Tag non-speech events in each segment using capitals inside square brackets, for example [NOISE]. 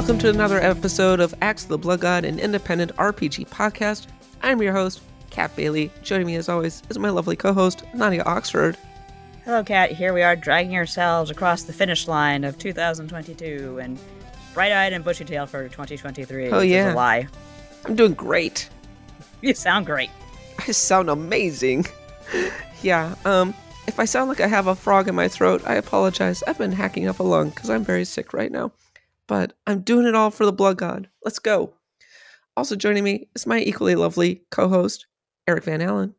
welcome to another episode of Axe the Blood God, an independent RPG podcast. I'm your host, Kat Bailey. Joining me, as always, is my lovely co host, Nadia Oxford. Hello, Kat. Here we are dragging ourselves across the finish line of 2022 and bright eyed and bushy tailed for 2023. Oh, yeah. lie. I'm doing great. You sound great. I sound amazing. yeah, um, if I sound like I have a frog in my throat, I apologize. I've been hacking up a lung because I'm very sick right now. But I'm doing it all for the blood god. Let's go. Also joining me is my equally lovely co-host, Eric Van Allen.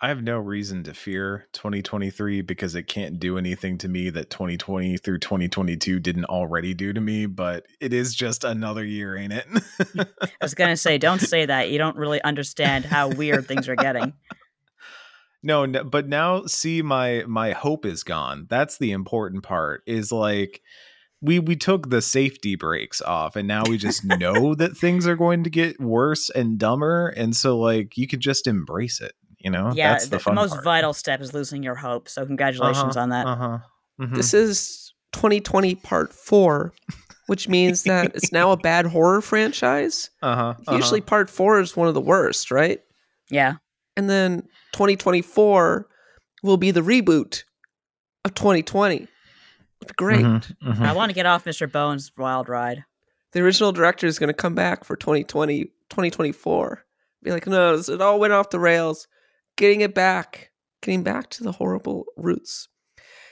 I have no reason to fear 2023 because it can't do anything to me that 2020 through 2022 didn't already do to me, but it is just another year, ain't it? [LAUGHS] I was going to say, don't say that. You don't really understand how weird things are getting. [LAUGHS] No, no, but now see my my hope is gone. That's the important part. Is like we we took the safety brakes off and now we just know [LAUGHS] that things are going to get worse and dumber and so like you could just embrace it you know Yeah, that's the, the, fun most part. vital step is losing your hope. So, congratulations Uh-huh, on that. uh-huh. Mhm. This is 2020 part four, which means that it's now a bad horror franchise. uh-huh, uh-huh. Usually part four is one of the worst, right? Yeah. And then 2024 will be the reboot of 2020. It'll be great. Mhm, mhm. I want to get off Mr. Bones' wild ride. The original director is going to come back for 2020, 2024. Be like, no, it all went off the rails. Getting it back, getting back to the horrible roots.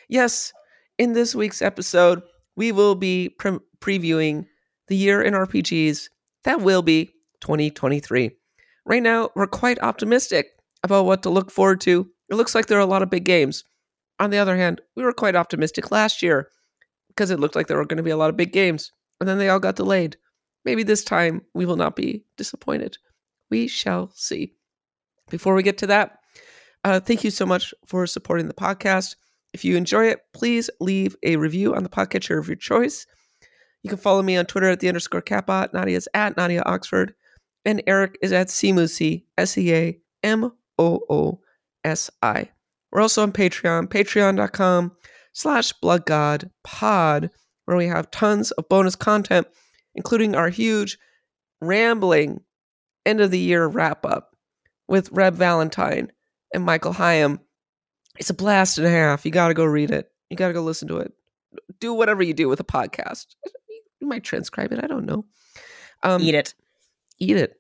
Yes, in this week's episode, we will be pre- previewing the year in RPGs that will be 2023. Right now, we're quite optimistic about what to look forward to. It looks like there are a lot of big games. On the other hand, we were quite optimistic last year because it looked like there were going to be a lot of big games, and then they all got delayed. Maybe this time we will not be disappointed. We shall see. Before we get to that, uh, thank you so much for supporting the podcast. If you enjoy it, please leave a review on the podcatcher of your choice. You can follow me on Twitter at the underscore catbot. Nadia's at Nadia Oxford. And Eric is at SeaMoosi, S E A M O O S I. We're also on Patreon, patreon.com slash bloodgodpod, where we have tons of bonus content, including our huge, rambling end of the year wrap up with Reb Valentine and Michael Higham. It's a blast and a half. You got to go read it. You got to go listen to it. Do whatever you do with a podcast. [LAUGHS] You might transcribe it. I don't know. Um, Eat it. eat it.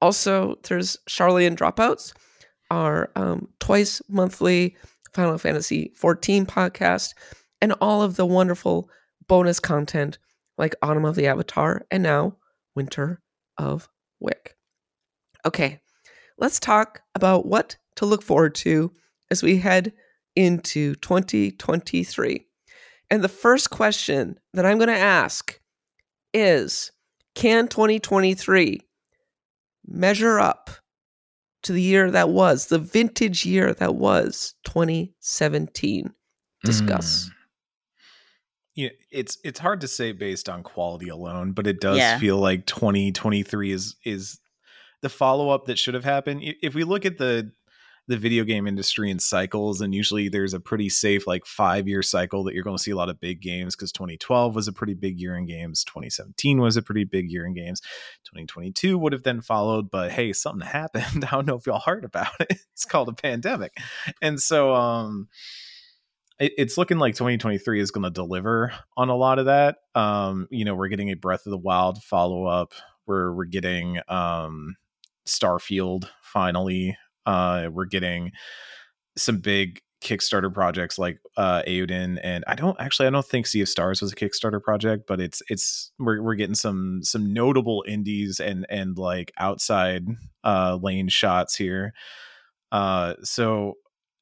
Also, there's Charlie and Dropouts, our um, twice monthly Final Fantasy 14 podcast, and all of the wonderful bonus content like Autumn of the Avatar and now Winter of Wick. Okay, let's talk about what to look forward to as we head into 2023. And the first question that I'm going to ask is Can 2023 measure up to the year that was, the vintage year that was 2017? Discuss. Mm. Yeah, it's it's hard to say based on quality alone, but it does Yeah. feel like 2023 is is the follow up that should have happened. If we look at the the video game industry in cycles, and usually there's a pretty safe like five year cycle that you're going to see a lot of big games because 2012 was a pretty big year in games, 2017 was a pretty big year in games, 2022 would have then followed, but hey, something [LAUGHS] happened. I don't know if y'all heard about it. It's called a pandemic, and so um it's looking like 2023 is going to deliver on a lot of that. Um, you know, we're getting a Breath of the Wild follow up. We're we're getting um, Starfield finally. Uh, we're getting some big Kickstarter projects like uh Eiyuden and I don't actually I don't think Sea of Stars was a Kickstarter project, but it's it's we're we're getting some some notable indies and and like outside uh lane shots here. Uh so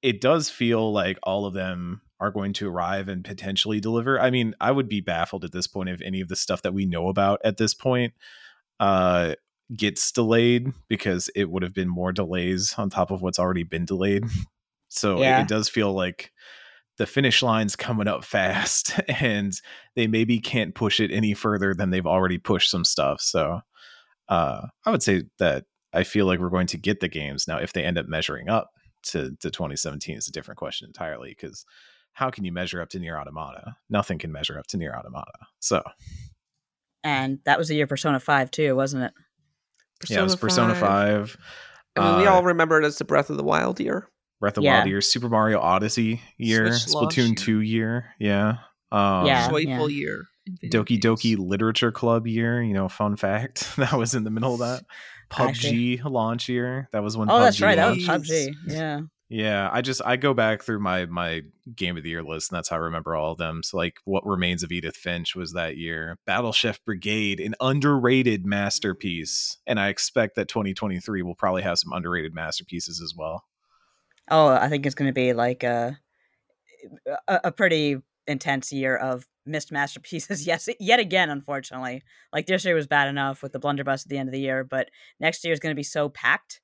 it does feel like all of them are going to arrive and potentially deliver. I mean, I would be baffled at this point if any of the stuff that we know about at this point uh gets delayed because it would have been more delays on top of what's already been delayed. So it- Yeah. it does feel like the finish line's coming up fast [LAUGHS] and they maybe can't push it any further than they've already pushed some stuff. So uh I would say that I feel like we're going to get the games. Now if they end up measuring up to, to 2017 is a different question entirely because how can you measure up to NieR: Automata? Nothing can measure up to NieR: Automata. So And that was the year Persona 5 too, wasn't it? Yeah, it was Persona 5. I mean, we uh, all remember it as the Breath of the Wild year. Breath of the Yeah. Wild year, Super Mario Odyssey year, Switch Splatoon year. 2 year. Yeah. Um, Yeah. Joyful year. in video Doki games. Doki Literature Club year, you know, fun fact. [LAUGHS] That was in the middle of that. Actually. PUBG launch year. That was when Oh, PUBG that's right. That was. PUBG. Yeah. Yeah, I just I go back through my my game of the year list, and that's how I remember all of them. So like, what remains of Edith Finch was that year. Battle Chef Brigade, an underrated masterpiece, and I expect that 2023 will probably have some underrated masterpieces as well. Oh, I think it's going to be like a, a a pretty intense year of missed masterpieces. [LAUGHS] Yes, yet again, unfortunately. Like this year was bad enough with the blunderbuss at the end of the year, but next year is going to be so packed,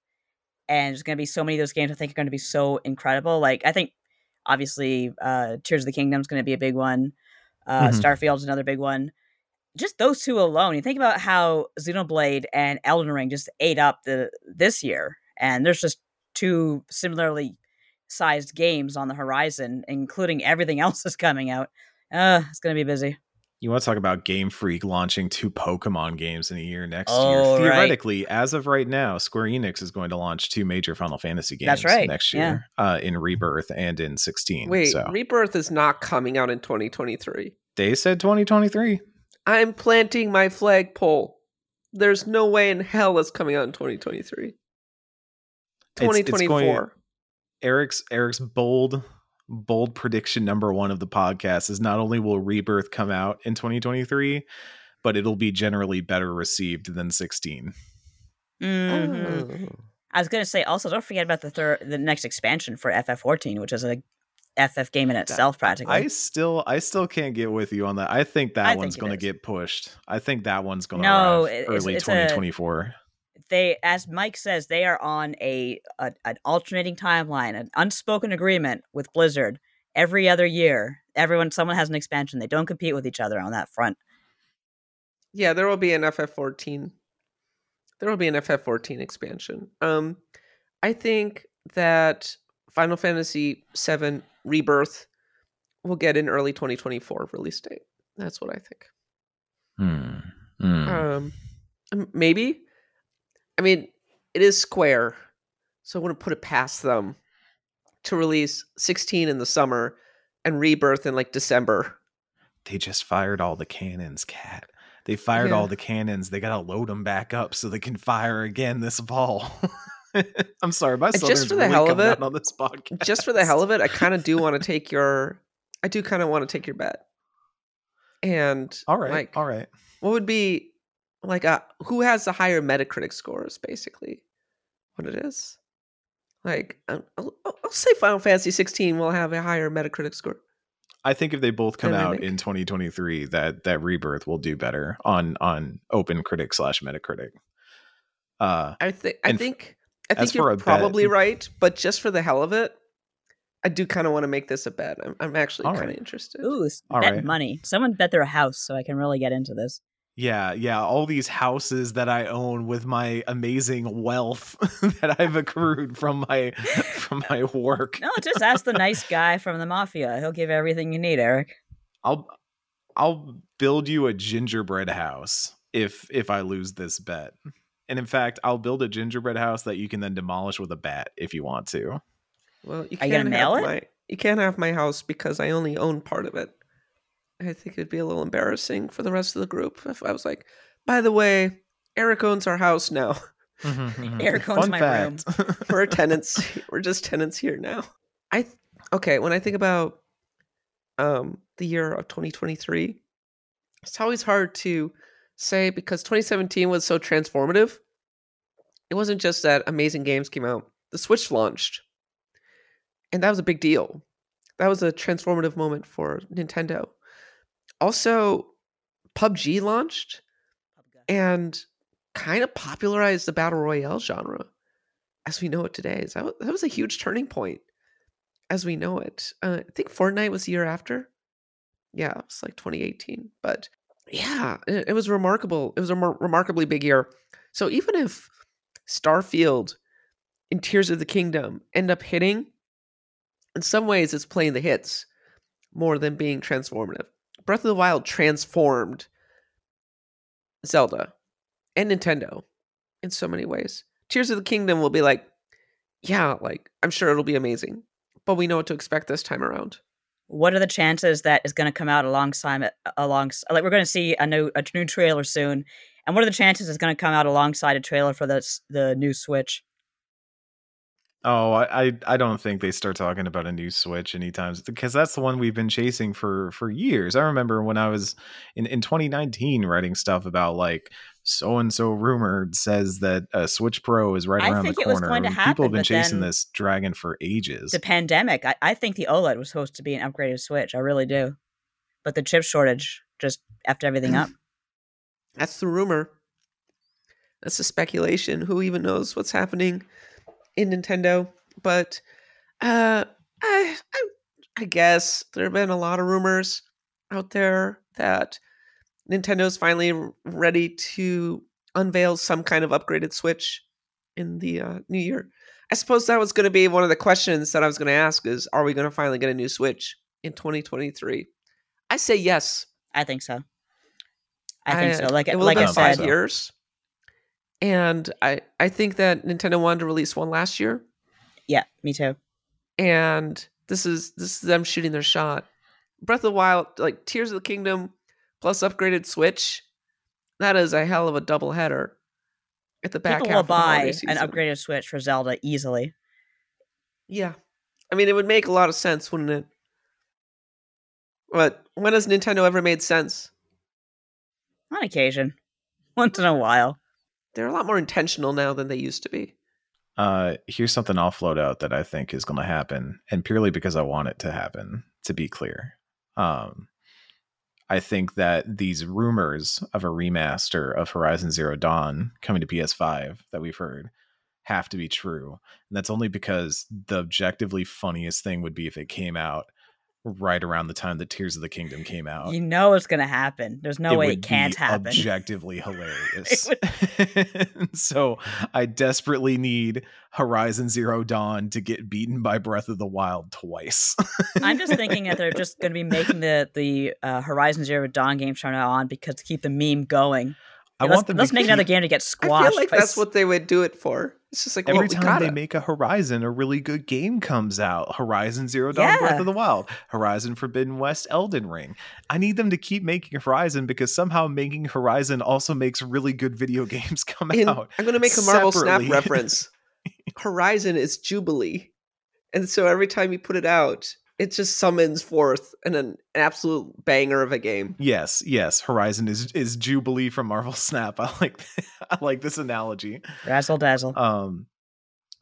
and there's going to be so many of those games. I think are going to be so incredible. Like I think, obviously, uh, Tears of the Kingdom is going to be a big one. Uh, Mhm. Starfield's another big one. Just those two alone. You think about how Xenoblade and Elden Ring just ate up the this year, and there's just two similarly sized games on the horizon, including everything [LAUGHS] else that's coming out. Uh, it's gonna be busy. You want to talk about Game Freak launching two Pokemon games in a year next Oh, year? right. Theoretically, as of right now, Square Enix is going to launch two major Final Fantasy games That's right, next yeah. year uh, in Rebirth and in 16. Wait, so Rebirth is not coming out in 2023. they said 2023. I'm planting my flagpole. There's no way in hell it's coming out in 2023. It's- it's going- 2024. Eric's Eric's bold bold prediction number one of the podcast is not only will Rebirth come out in 2023, but it'll be generally better received than 16. Mhm. Oh. I was gonna say also don't forget about the third, the next expansion for FF14, which is a FF game in itself, practically. I still I still can't get with you on that. I think that I one's think going to is. get pushed. I think that one's going to No, arrive it's- early it's a- 2024. They, as Mike says, they are on a, a an alternating timeline, an unspoken agreement with Blizzard. Every other year, everyone someone has an expansion. They don't compete with each other on that front. Yeah, there will be an FF14. There will be an FF14 expansion. Um, I think that Final Fantasy VII Rebirth will get an early 2024 release date. That's what I think. Hmm. Hmm. Um, maybe. I mean, it is Square, so I wouldn't put it past them to release 16 in the summer and Rebirth in like December. they just fired all the cannons, Kat. They fired Yeah. all the cannons. They got to load them back up so they can fire again this fall. [LAUGHS] I'm sorry, my just for the really hell of it, on this podcast. just for the hell of it, I kind of do want to [LAUGHS] take your. I do kind of want to take your bet. And All right, all right. what would be like a who has the higher Metacritic scores? Basically, what it is. Like, um, I'll, I'll I'll say Final Fantasy 16 will have a higher Metacritic score. I think if they both come out in 2023, that that Rebirth will do better on on Open Critic slash Metacritic. Uh, I think. I think. I think you're a bet- probably right, but just for the hell of it, I do kind of want to make this a bet. I'm, I'm actually kind of right. interested. Ooh, All bet right. money. Someone bet their house, so I can really get into this. Yeah, yeah, all these houses that I own with my amazing wealth [LAUGHS] that I've accrued from my [LAUGHS] from my work. No, just ask the nice [LAUGHS] guy from the mafia. He'll give everything you need, Eric. I'll I'll build you a gingerbread house if if I lose this bet. And in fact, I'll build a gingerbread house that you can then demolish with a bat if you want to. Well, you can't you gonna have mail it? my you can't have my house because I only own part of it. I think it'd be a little embarrassing for the rest of the group if I was like, by the way, Eric owns our house now. [LAUGHS] Eric owns Fun my fact. [LAUGHS] We're [LAUGHS] tenants. We're just tenants here now. I th- okay. When I think about um the year of 2023, it's always hard to say because 2017 was so transformative. It wasn't just that amazing games came out. The Switch launched, and that was a big deal. That was a transformative moment for Nintendo. Also, PUBG launched and kind of popularized the battle royale genre as we know it today. So that was, a huge turning point as we know it. Uh, I think Fortnite was the year after. Yeah, it was like 2018. But yeah, it, it was remarkable. It was a mar- remarkably big year. So even if Starfield and Tears of the Kingdom end up hitting, in some ways it's playing the hits more than being transformative. Breath of the Wild transformed Zelda and Nintendo in so many ways. Tears of the Kingdom will be like, yeah, like I'm sure it'll be amazing, but we know what to expect this time around. What are the chances that is going to come out alongside? Alongside, like we're going to see a new a new trailer soon, and what are the chances it's going to come out alongside a trailer for the the new Switch? Oh, I, I I don't think they start talking about a new Switch anytime because that's the one we've been chasing for for years. I remember when I was in in 2019 writing stuff about like so and so rumored says that a Switch Pro is right I around the think it was corner. going to happen, People have been chasing this dragon for ages. The pandemic, I, I think the OLED was supposed to be an upgraded Switch. I really do, but the chip shortage just effed everything up. [CLEARS THROAT] That's the rumor. That's the speculation. Who even knows what's happening in Nintendo? But uh, I, I, I guess there have been a lot of rumors out there that Nintendo's finally ready to unveil some kind of upgraded Switch in the uh, new year. I suppose that was going to be one of the questions that I was going to ask: is Are we going to finally get a new Switch in 2023? I say yes. I think so. I think so. Like it will like I been five said, years, and I I think that Nintendo wanted to release one last year, yeah, me too. and this is this is them shooting their shot. Breath of the Wild, like Tears of the Kingdom, plus upgraded Switch, that is a hell of a double header. At the back People half will of the buy an upgraded Switch for Zelda easily. Yeah, I mean it would make a lot of sense, wouldn't it? But when has Nintendo ever made sense? On occasion, [LAUGHS] once in a while. They're a lot more intentional now than they used to be. Uh, here's something I'll float out that I think is going to happen, and purely because I want it to happen. To be clear, um, I think that these rumors of a remaster of Horizon Zero Dawn coming to PS5 that we've heard have to be true, and that's only because the objectively funniest thing would be if it came out right around the time that Tears of the Kingdom came out. You know it's gonna happen. There's no way would it can't happen. Objectively [LAUGHS] hilarious. [LAUGHS] so I desperately need Horizon Zero Dawn to get beaten by Breath of the Wild twice. I'm just thinking that they're just going to be [LAUGHS] making the the uh, Horizon Zero Dawn game from now on because to keep the meme going. I let's want them let's to make another game to get squashed. I squashed. feel like that's s- what they would do it for. It's just like Every well, time gotta. they make a Horizon, a really good game comes out. Horizon Zero Dawn, Breath of the Wild, Horizon Forbidden West, Elden Ring. I need them to keep making Horizon because somehow making Horizon also makes really good video [LAUGHS] games come in- out. I'm going to make a Marvel Snap [LAUGHS] reference. Horizon is Jubilee, and so every time you put it out, it just summons forth an, an absolute banger of a game. Yes, yes. Horizon is is Jubilee from Marvel [LAUGHS] Snap. I like [LAUGHS] I like this analogy. razzle dazzle. Um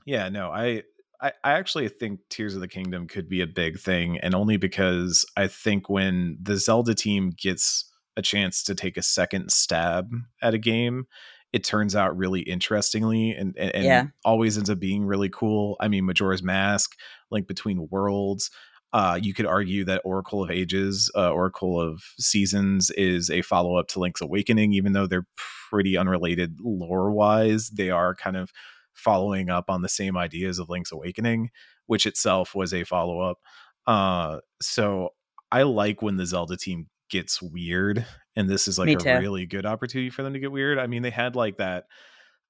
yeah, no, I, I I actually think Tears of the Kingdom could be a big thing, and only because I think when the Zelda team gets a chance to take a second stab at a game, it turns out really interestingly and, and, and Yeah. always ends up being really cool. I mean, Majora's Mask, Link Between Worlds. Uh, you could argue that Oracle of Ages, uh, Oracle of Seasons, is a follow up to Link's Awakening, even though they're pretty unrelated lore wise. They are kind of following up on the same ideas of Link's Awakening, which itself was a follow up. Uh, so I like when the Zelda team gets weird, and this is like a really good opportunity for them to get weird. I mean, they had like that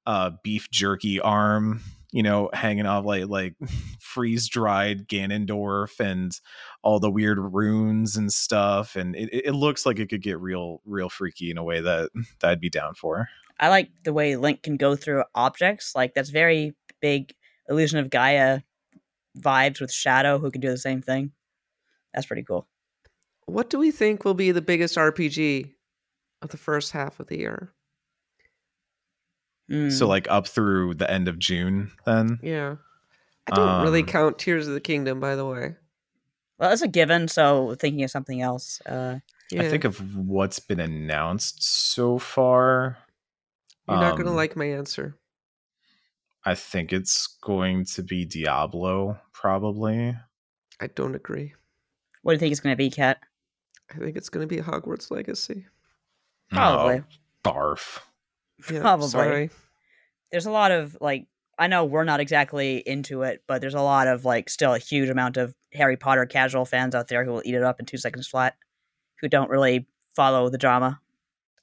uh beef jerky arm you know hanging off like like [LAUGHS] freeze dried ganondorf and all the weird runes and stuff and it, it looks like it could get real real freaky in a way that [LAUGHS] that i'd be down for I like the way Link can go through objects. Like that's very big illusion of Gaia vibes with Shadow, who can do the same thing. That's pretty cool. What do we think will be the biggest RPG of the first half of the year? So Mm. like up through the end of june then Yeah. I don't really Um, count Tears of the Kingdom, by the way. well, that's a given. So thinking of something else. Uh, Yeah. i think of what's been announced so far you're not going to um, like my answer. i think it's going to be diablo probably I don't agree. what do you think it's going to be, Kat? I think it's going to be Hogwarts Legacy. Probably. oh, barf Yeah, Probably. Sorry. There's a lot of like I know we're not exactly into it, but there's a lot of like still a huge amount of Harry Potter casual fans out there who will eat it up in two seconds flat, who don't really follow the drama.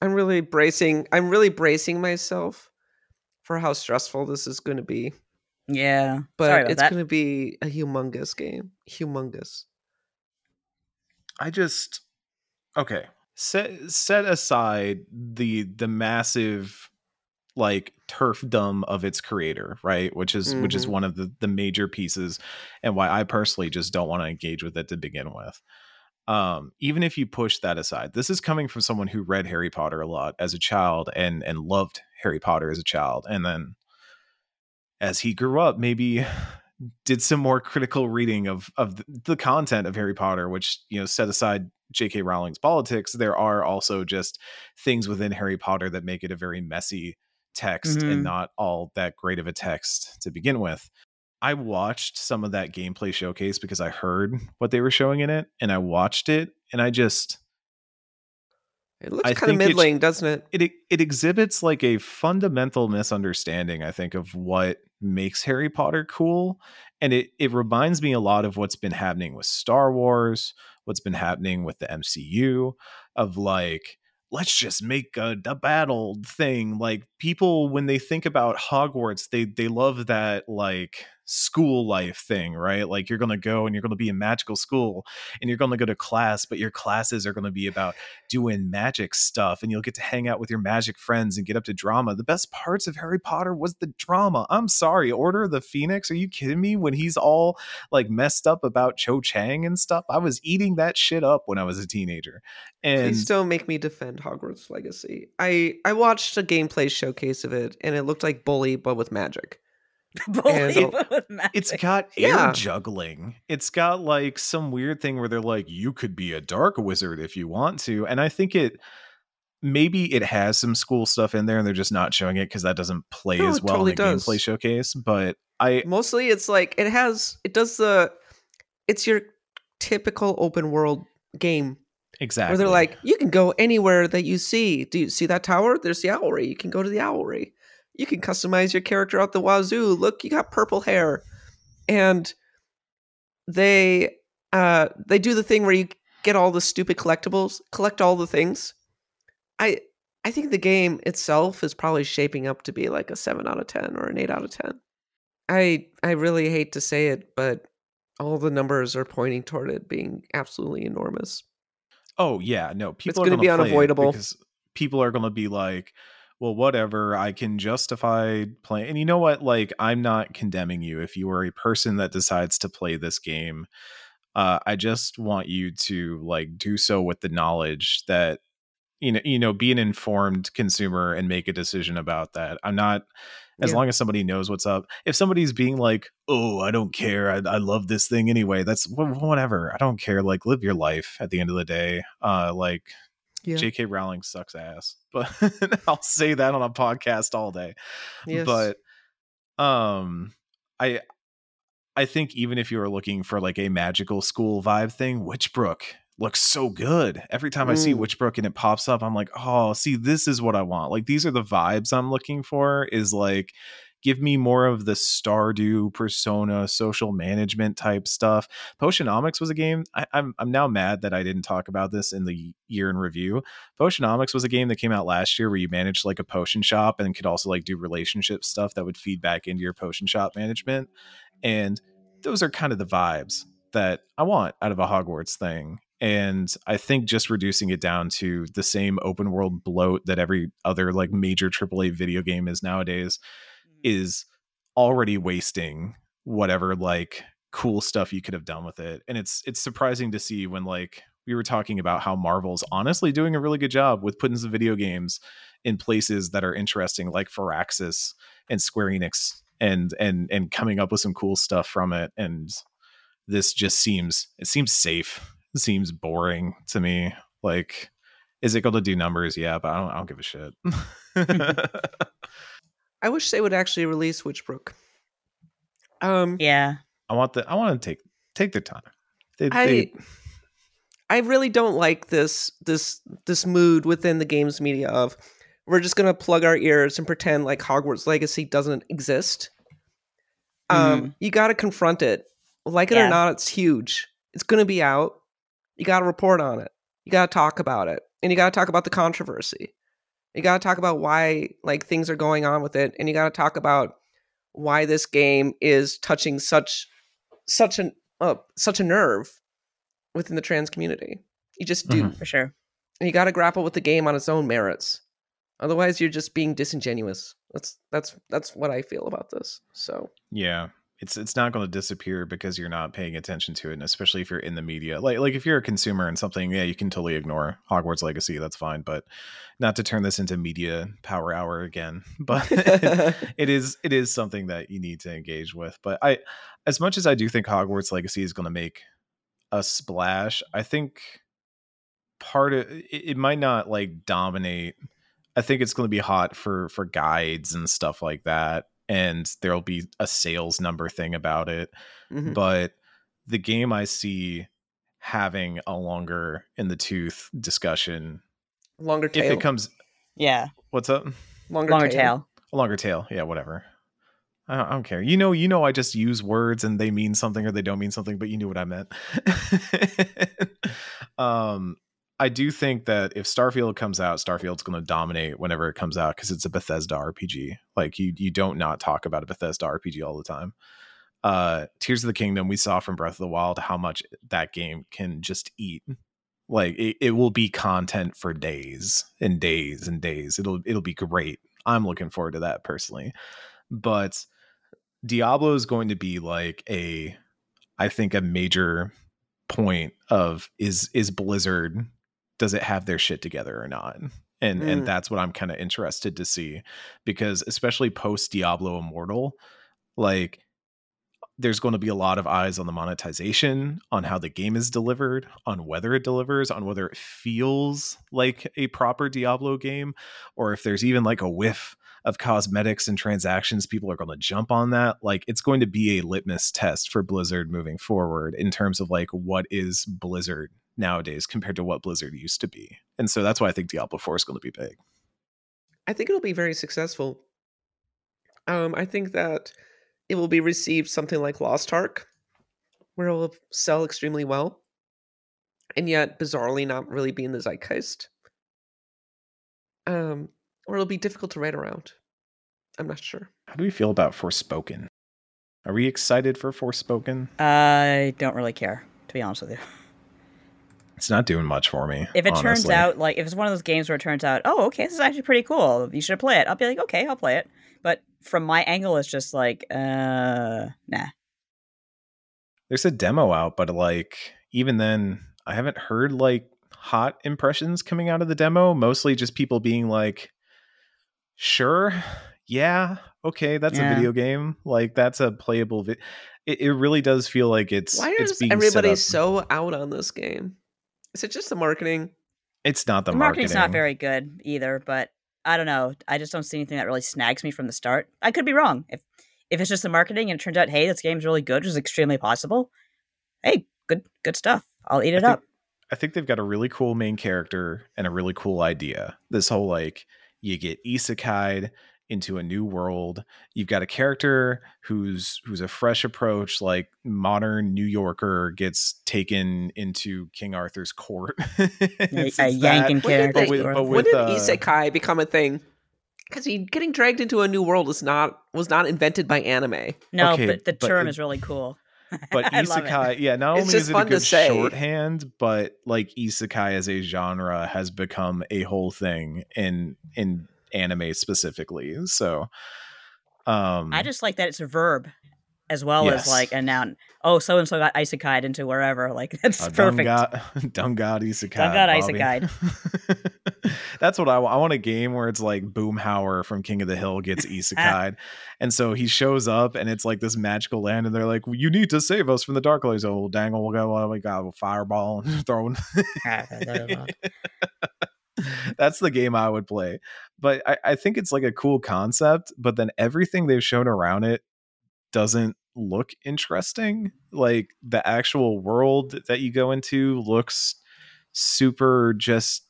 I'm really bracing. I'm really bracing myself for how stressful this is going to be. Yeah. But Sorry about it's going to be a humongous game. Humongous. I just okay. Set set aside the the massive like TERFdom of its creator, right? Which is which is Mhm. one of the the major pieces and why I personally just don't want to engage with it to begin with. Um, even if you push that aside, this is coming from someone who read Harry Potter a lot as a child and and loved Harry Potter as a child, and then as he grew up, maybe [SIGHS] did some more critical reading of of the content of Harry Potter, which you know set aside J.K. Rowling's politics, there are also just things within Harry Potter that make it a very messy text Mhm. and not all that great of a text to begin with. I watched some of that gameplay showcase because I heard what they were showing in it, and I watched it, and I just It looks I kind of middling, doesn't it? it it exhibits like a fundamental misunderstanding i think of what makes harry potter cool and it it reminds me a lot of what's been happening with star wars what's been happening with the mcu of like let's just make a, a battle thing like people when they think about hogwarts they they love that like school life thing right like you're gonna go and you're gonna be in magical school and you're gonna go to class but your classes are gonna be about doing magic stuff and you'll get to hang out with your magic friends and get up to drama. The best parts of Harry Potter was the drama. I'm sorry, Order of the Phoenix. Are you kidding me? When he's all like messed up about Cho Chang and stuff, I was eating that shit up when I was a teenager. And Please don't make me defend Hogwarts Legacy. I I watched a gameplay showcase of it, and it looked like Bully, but with magic. [LAUGHS] Believe it it's got air Yeah. juggling. It's got like some weird thing where they're like, you could be a dark wizard if you want to. And I think it maybe it has some school stuff in there and they're just not showing it because that doesn't play No, as well totally in the does. gameplay showcase. But I Mostly, it's like it has it does the it's your typical open world game exactly where they're like, you can go anywhere that you see. Do you see that tower? There's the Owlery. You can go to the Owlery. You can customize your character out the wazoo. Look, you got purple hair, and they uh they do the thing where you get all the stupid collectibles, collect all the things. I I think the game itself is probably shaping up to be like a seven out of ten or an eight out of ten. I I really hate to say it, but all the numbers are pointing toward it being absolutely enormous. Oh yeah, no, people are gonna be unavoidable. because people are going to be like, well, whatever. I can justify playing. And you know what? Like, I'm not condemning you if you are a person that decides to play this game. Uh, I just want you to like do so with the knowledge that you know, you know, be an informed consumer and make a decision about that. I'm not. As Yeah. long as somebody knows what's up. If somebody's being like, "Oh, I don't care. I, I love this thing anyway," that's whatever. I don't care. Like, live your life. At the end of the day, uh, like Yeah. J.K. Rowling sucks ass, [LAUGHS] but [LAUGHS] I'll say that on a podcast all day. Yes. But um, I I think even if you are looking for like a magical school vibe thing, Witchbrook looks so good. Every time I see Mm. Witchbrook and it pops up, I'm like, oh, see, this is what I want. Like these are the vibes I'm looking for. Is like give me more of the Stardew persona, social management type stuff. Potionomics was a game. I, I'm I'm now mad that I didn't talk about this in the year in review. Potionomics was a game that came out last year where you managed like a potion shop and could also like do relationship stuff that would feed back into your potion shop management. And those are kind of the vibes that I want out of a Hogwarts thing. And I think just reducing it down to the same open world bloat that every other like major AAA video game is nowadays Mm. is already wasting whatever like cool stuff you could have done with it. And it's it's surprising to see when like we were talking about how Marvel's honestly doing a really good job with putting some video games in places that are interesting like Firaxis and Square Enix and and and coming up with some cool stuff from it and this just seems it seems safe it seems boring to me like is it going to do numbers yeah but i don't, I don't give a shit [LAUGHS] [LAUGHS] [LAUGHS] I wish they would actually release Witchbrook. Um, Yeah. i want the i want to take take their time they, I they- I really don't like this this this mood within the games media of we're just gonna plug our ears and pretend like Hogwarts Legacy doesn't exist. Um, you got to confront it, like it Yeah. or not. It's huge. It's gonna be out. You got to report on it. You got to talk about it, and you got to talk about the controversy. You got to talk about why like things are going on with it, and you got to talk about why this game is touching such such an uh, such a nerve within the trans community. You just do. Mhm. for sure. And you got to grapple with the game on its own merits. Otherwise, you're just being disingenuous. That's that's that's what I feel about this. So Yeah. It's it's not going to disappear because you're not paying attention to it, and especially if you're in the media. Like like if you're a consumer and something, yeah, you can totally ignore Hogwarts Legacy. That's fine, but not to turn this into media power hour again. [LAUGHS] But [LAUGHS] it is it is something that you need to engage with. But I, as much as I do think Hogwarts Legacy is going to make a splash, I think part of it, it might not like dominate. I think it's going to be hot for for guides and stuff like that, and there'll be a sales number thing about it. mhm. But the game I see having a longer in the tooth discussion longer if it comes. Yeah, What's up? longer, longer tail. tail. A longer tail. Yeah, whatever. I don't, I don't care. You know, you know, I just use words and they mean something or they don't mean something, but you knew what I meant. [LAUGHS] um, I do think that if Starfield comes out, Starfield's going to dominate whenever it comes out because it's a Bethesda RPG. Like you, you don't not talk about a Bethesda RPG all the time. Uh, Tears of the Kingdom, we saw from Breath of the Wild how much that game can just eat. Like it, it will be content for days and days and days. It'll it'll be great. I'm looking forward to that personally. But Diablo is going to be like a I think a major point of is is Blizzard does it have their shit together or not? And Mm. and that's what I'm kind of interested to see because especially post Diablo Immortal like there's going to be a lot of eyes on the monetization, on how the game is delivered, on whether it delivers, on whether it feels like a proper Diablo game, or if there's even like a whiff of cosmetics and transactions, people are going to jump on that. Like it's going to be a litmus test for Blizzard moving forward in terms of like what is Blizzard nowadays compared to what Blizzard used to be. And so that's why I think Diablo 4 is going to be big. I think it'll be very successful. Um, I think that it will be received something like Lost Ark, where it will sell extremely well, and yet bizarrely not really be in the zeitgeist. Um, or it'll be difficult to write around. I'm not sure. How do we feel about Forspoken? Are we excited for Forspoken? I don't really care, to be honest with you. It's not doing much for me. If it turns out like if it's one of those games where it turns out, oh, okay, this is actually pretty cool. You should play it. I'll be like, okay, I'll play it. But from my angle, it's just like, uh, nah. there's a demo out, but like even then, I haven't heard like hot impressions coming out of the demo. Mostly just people being like, "Sure, yeah, okay, that's Yeah. a video game. Like that's a playable." Vi-. It, it really does feel like it's Why it's is being set everybody up- so out on this game? Is it just the marketing? It's not the, The marketing's marketing. not very good either, but I don't know. I just don't see anything that really snags me from the start. I could be wrong. If if it's just the marketing and it turns out, hey, this game's really good, which is extremely possible. Hey, good good stuff. I'll eat it I up. think, I think they've got a really cool main character and a really cool idea. This whole like you get isekai into a new world. You've got a character who's who's a fresh approach, like modern New Yorker gets taken into King Arthur's court. [LAUGHS] It's- a it's Yankin that, When did character. but with, but when did uh, isekai become a thing? Because getting dragged into a new world is not was not invented by anime. No, okay, but the but term it- is really cool. [LAUGHS] but I love it. isekai, yeah, not It's only just is it a fun to good say. shorthand, but like isekai as a genre has become a whole thing in in anime specifically. So, um, I just like that it's a verb as well Yes. as like a noun. Oh, so and so got isekai'd into wherever. Like [LAUGHS] that's uh, perfect. Dungat, [LAUGHS] Dungat isekai. Dungat Bobby. [LAUGHS] That's what I want. I want a game where it's like Boomhauer from King of the Hill gets isekai, and so he shows up, and it's like this magical land, and they're like, "You need to save us from the Dark Lords." Oh, dangle, we'll go. Oh We got a fireball and throw. That's the game I would play. But I, I think it's like a cool concept, but then everything they've shown around it doesn't look interesting. Like the actual world that you go into looks super just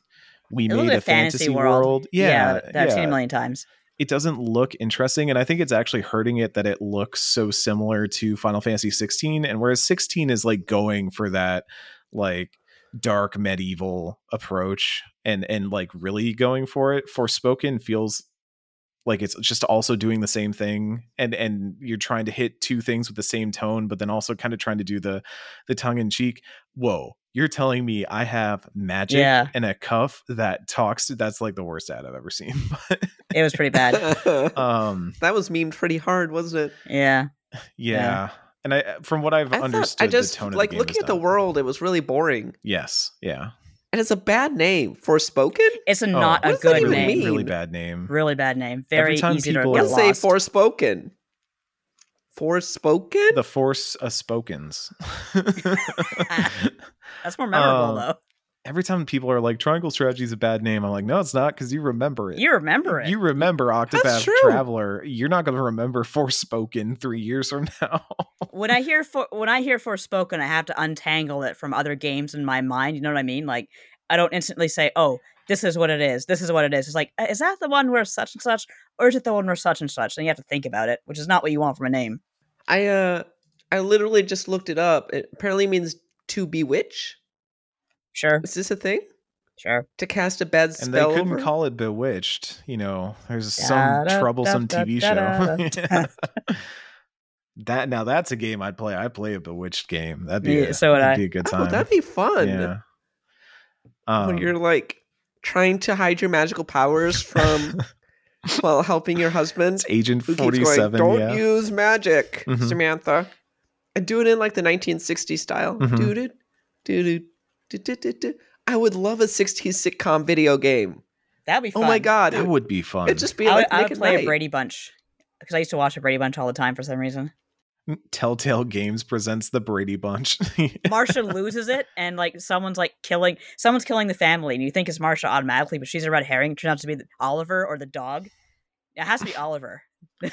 we made a fantasy, world. Yeah, Yeah. that I've seen a million times. It doesn't look interesting. And I think it's actually hurting it that it looks so similar to Final Fantasy 16. And whereas 16 is like going for that like dark medieval approach and and like really going for it. Forspoken feels like it's just also doing the same thing and and you're trying to hit two things with the same tone but then also kind of trying to do the the tongue in cheek whoa you're telling me i have magic Yeah. and a cuff that talks to that's like the worst ad i've ever seen [LAUGHS] It was pretty bad. [LAUGHS] um that was memed pretty hard, wasn't it? yeah. yeah, and i from what i've I thought understood I just the tone like of the game looking is at the world. It was really boring, yes yeah and it's a bad name. Forspoken. It's a Oh, not what a good even name. mean? really bad name Really bad name. Every Very time easy to people- get Let's say lost. Forspoken. Forspoken. the force of spokens [LAUGHS] [LAUGHS] That's more memorable Um, though. Every time people are like triangle strategy is a bad name i'm like no it's not because you remember it You remember it. You remember Octopath. Traveler. You're not going to remember Forspoken three years from [LAUGHS] now. when I hear for when I hear Forspoken, I have to untangle it from other games in my mind. You know what I mean? Like I don't instantly say, "Oh, this is what it is. This is what it is." It's like, "Uh, is that the one where such and such, or is it the one where such and such? And you have to think about it, which is not what you want from a name. I uh, I literally just looked it up. It apparently means to bewitch. Sure, Is this a thing? sure. To cast a bad spell. and they couldn't over? call it Bewitched. You know, there's some Da-da-da-da-da-da. troublesome TV show. [LAUGHS] that now that's a game I'd play. I'd play a Bewitched game. That'd be Yeah, a, so would that'd I. be a good oh, time. that'd be fun. yeah. when Um, you're like trying to hide your magical powers [LAUGHS] from while helping your husband. it's Agent Who keeps Forty going, Don't Yeah. use magic, Mhm. Samantha. And do it in like the 1960s style. Mhm. Do it, do it, do do do. I would love a 60s sitcom video game. That'd be fun. Oh my god, that it, would be fun. it'd just be I would, like I Nick would play Night. a Brady Bunch because I used to watch a Brady Bunch all the time for some reason. Telltale Games presents the Brady Bunch. [LAUGHS] Marcia loses it, and like someone's like killing, someone's killing the family, and you think it's Marcia automatically, but she's a red herring. It Turns out to be the- Oliver or the dog. It has to be Oliver. [LAUGHS]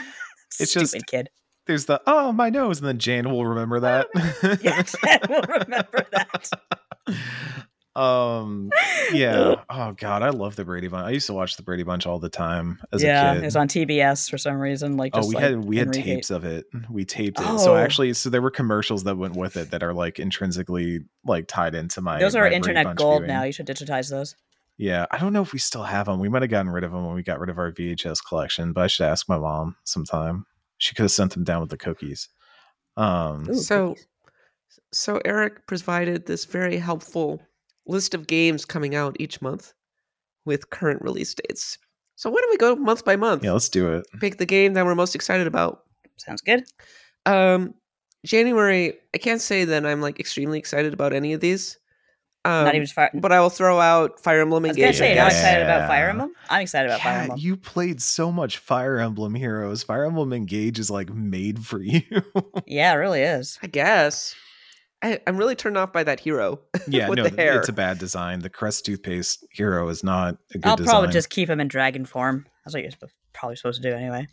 It's Stupid just- kid. There's the oh my nose, and then Jan will remember that. Yeah, [LAUGHS] Jan will remember that. um yeah oh god i love the brady bunch i used to watch the brady bunch all the time as yeah, a kid Yeah, it was on TBS for some reason. Like, oh we like, had we had tapes of it we taped it so Oh. actually so there were commercials that went with it that are like intrinsically like tied into my Those are Brady internet gold viewing. now. You should digitize those. yeah i don't know if we still have them we might have gotten rid of them when we got rid of our vhs collection but i should ask my mom sometime she could have sent them down with the cookies um Ooh, So- cookies. So Eric provided this very helpful list of games coming out each month with current release dates. So why don't we go month by month? yeah let's do it Pick the game that we're most excited about. sounds good. Um, January. I can't say that I'm like extremely excited about any of these. Um, Not even fire. But I will throw out Fire Emblem I was gonna Engage. say, I you're not guess. excited about Fire Emblem. I'm excited about Fire Emblem. you played so much Fire Emblem Heroes. Fire Emblem Engage is like made for [LAUGHS] you. Yeah, it really is. I guess. I, I'm really turned off by that hero. [LAUGHS] yeah, With no, the hair. it's a bad design. The Crest toothpaste hero is not a good design. I'll design. probably just keep him in dragon form. That's what you're probably supposed to do anyway.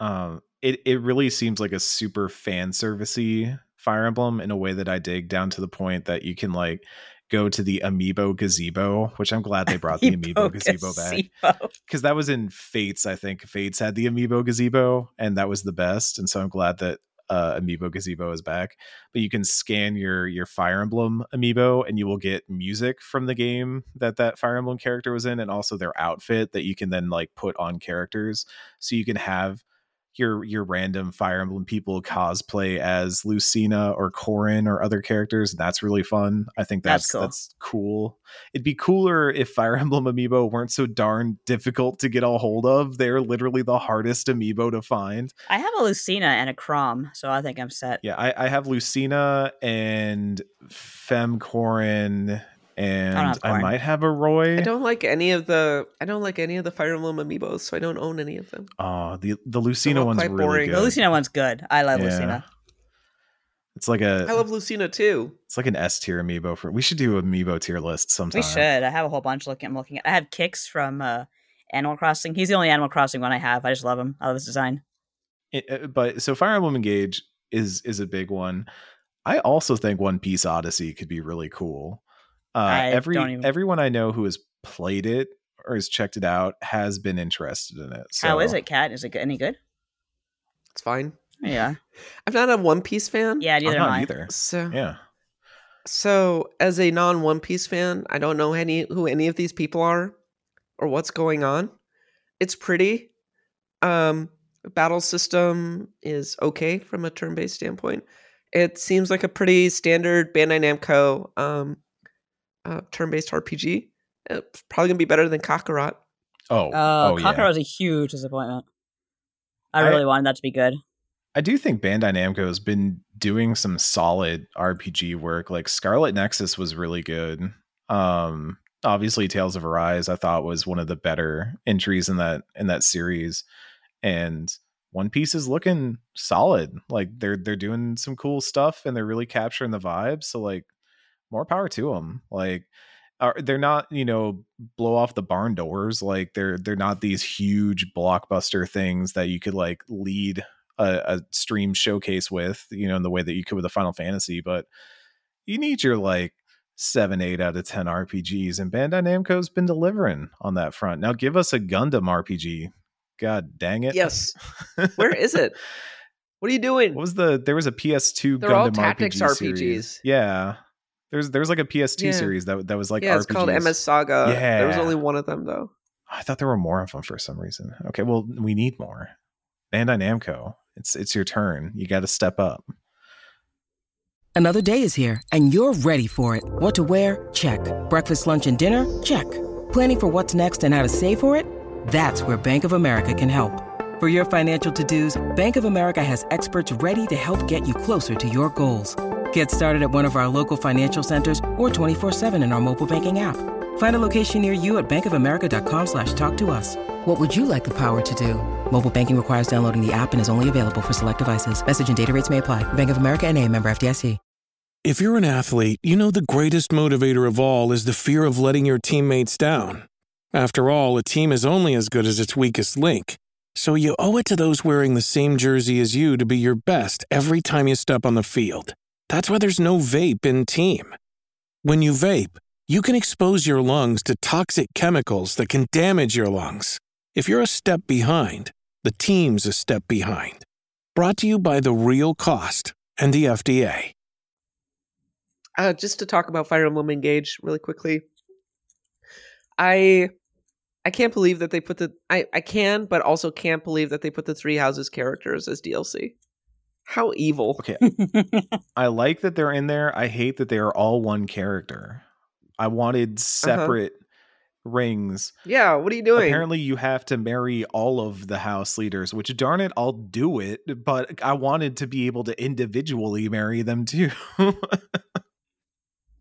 um, it it really seems like a super fan servicey Fire Emblem in a way that I dig down to the point that you can like go to the amiibo gazebo, which I'm glad they [LAUGHS] brought the amiibo gazebo back because that was in Fates. I think Fates had the amiibo gazebo, and that was the best. And so I'm glad that uh, amiibo gazebo is back. But you can scan your your Fire Emblem amiibo, and you will get music from the game that that Fire Emblem character was in, and also their outfit that you can then like put on characters. So you can have your your random Fire Emblem people cosplay as Lucina or Corrin or other characters. and That's really fun. I think That's that's cool. that's cool. It'd be cooler if Fire [LAUGHS] Emblem amiibo weren't so darn difficult to get a hold of. They're literally the hardest amiibo to find. I have a Lucina and a Chrom, so I think I'm set. Yeah, I, I have Lucina and Fem Corrin, and have I, might have a Roy. I don't like any of the. I don't like any of the Fire Emblem amiibos, so I don't own any of them. Oh, the the Lucina one's quite really boring. good. The Lucina one's good. I love Yeah. Lucina. It's like a I love Lucina too. it's like an S tier amiibo for. We should do amiibo tier list sometime. We should. I have a whole bunch looking. I'm looking at. I have Kicks from uh, Animal Crossing. He's the only Animal Crossing one I have. I just love him. I love his design. It- uh, but so Fire Emblem Engage is is a big one. I also think One Piece Odyssey could be really cool. Uh, I every don't even- everyone I know who has played it or has checked it out has been interested in it. So How is it, Kat? Is it any good? It's fine. Yeah. [LAUGHS] I'm not a One Piece fan. Yeah, I'm neither am I. either. So Yeah, So, as a non One Piece fan, I don't know any who any of these people are or what's going on. It's pretty. Um, battle system is okay from a turn-based standpoint. It seems like a pretty standard Bandai Namco um, uh, turn-based RPG. It's probably gonna be better than Kakarot. Oh, Uh, oh Kakarot yeah. was a huge disappointment. I I- really wanted that to be good. I do think Bandai Namco has been doing some solid RPG work. Like Scarlet Nexus was really good. Um, obviously, Tales of Arise I thought was one of the better entries in that in that series, and One Piece is looking solid. Like they're they're doing some cool stuff and they're really capturing the vibe. So like, more power to them. Like. Are, they're not, you know, blow off the barn doors. Like they're they're not these huge blockbuster things that you could like lead a, a stream showcase with, you know, in the way that you could with a Final Fantasy, but you need your like seven, eight out of ten RPGs, and Bandai Namco's been delivering on that front. Now give us a Gundam RPG. God dang it. Yes. Where is it? [LAUGHS] What are you doing? What was the there was a PS2 They're all Gundam tactics RPG series. RPGs. Yeah. There's there's like a PS2 Yeah. series that that was like yeah, it's called RPGs. MS Saga. There was only one of them though. I thought there were more of them for some reason. Okay, well we need more. Bandai Namco, it's it's your turn. You got to step up. Another day is here, and you're ready for it. What to wear? Check. Breakfast, lunch, and dinner? Check. Planning for what's next and how to save for it? That's where Bank of America can help. For your financial to-dos, Bank of America has experts ready to help get you closer to your goals. Get started at one of our local financial centers or 24-7 in our mobile banking app. Find a location near you at bankofamerica.com slash talk to us. What would you like the power to do? Mobile banking requires downloading the app and is only available for select devices. Message and data rates may apply. Bank of America and a member FDIC. If you're an athlete, you know the greatest motivator of all is the fear of letting your teammates down. After all, a team is only as good as its weakest link. So you owe it to those wearing the same jersey as you to be your best every time you step on the field. That's why there's no vape in team. When you vape, you can expose your lungs to toxic chemicals that can damage your lungs. If you're a step behind, the team's a step behind. Brought to you by The Real Cost and the FDA. uh, just to talk about Fire Emblem Engage really quickly. I I can't believe that they put the I I can, but also can't believe that they put the Three Houses characters as DLC. How evil! Okay, I like that they're in there. I hate that they are all one character. I wanted separate rings. Yeah, what are you doing? Apparently, you have to marry all of the house leaders, which darn it, I'll do it. But I wanted to be able to individually marry them too. [LAUGHS]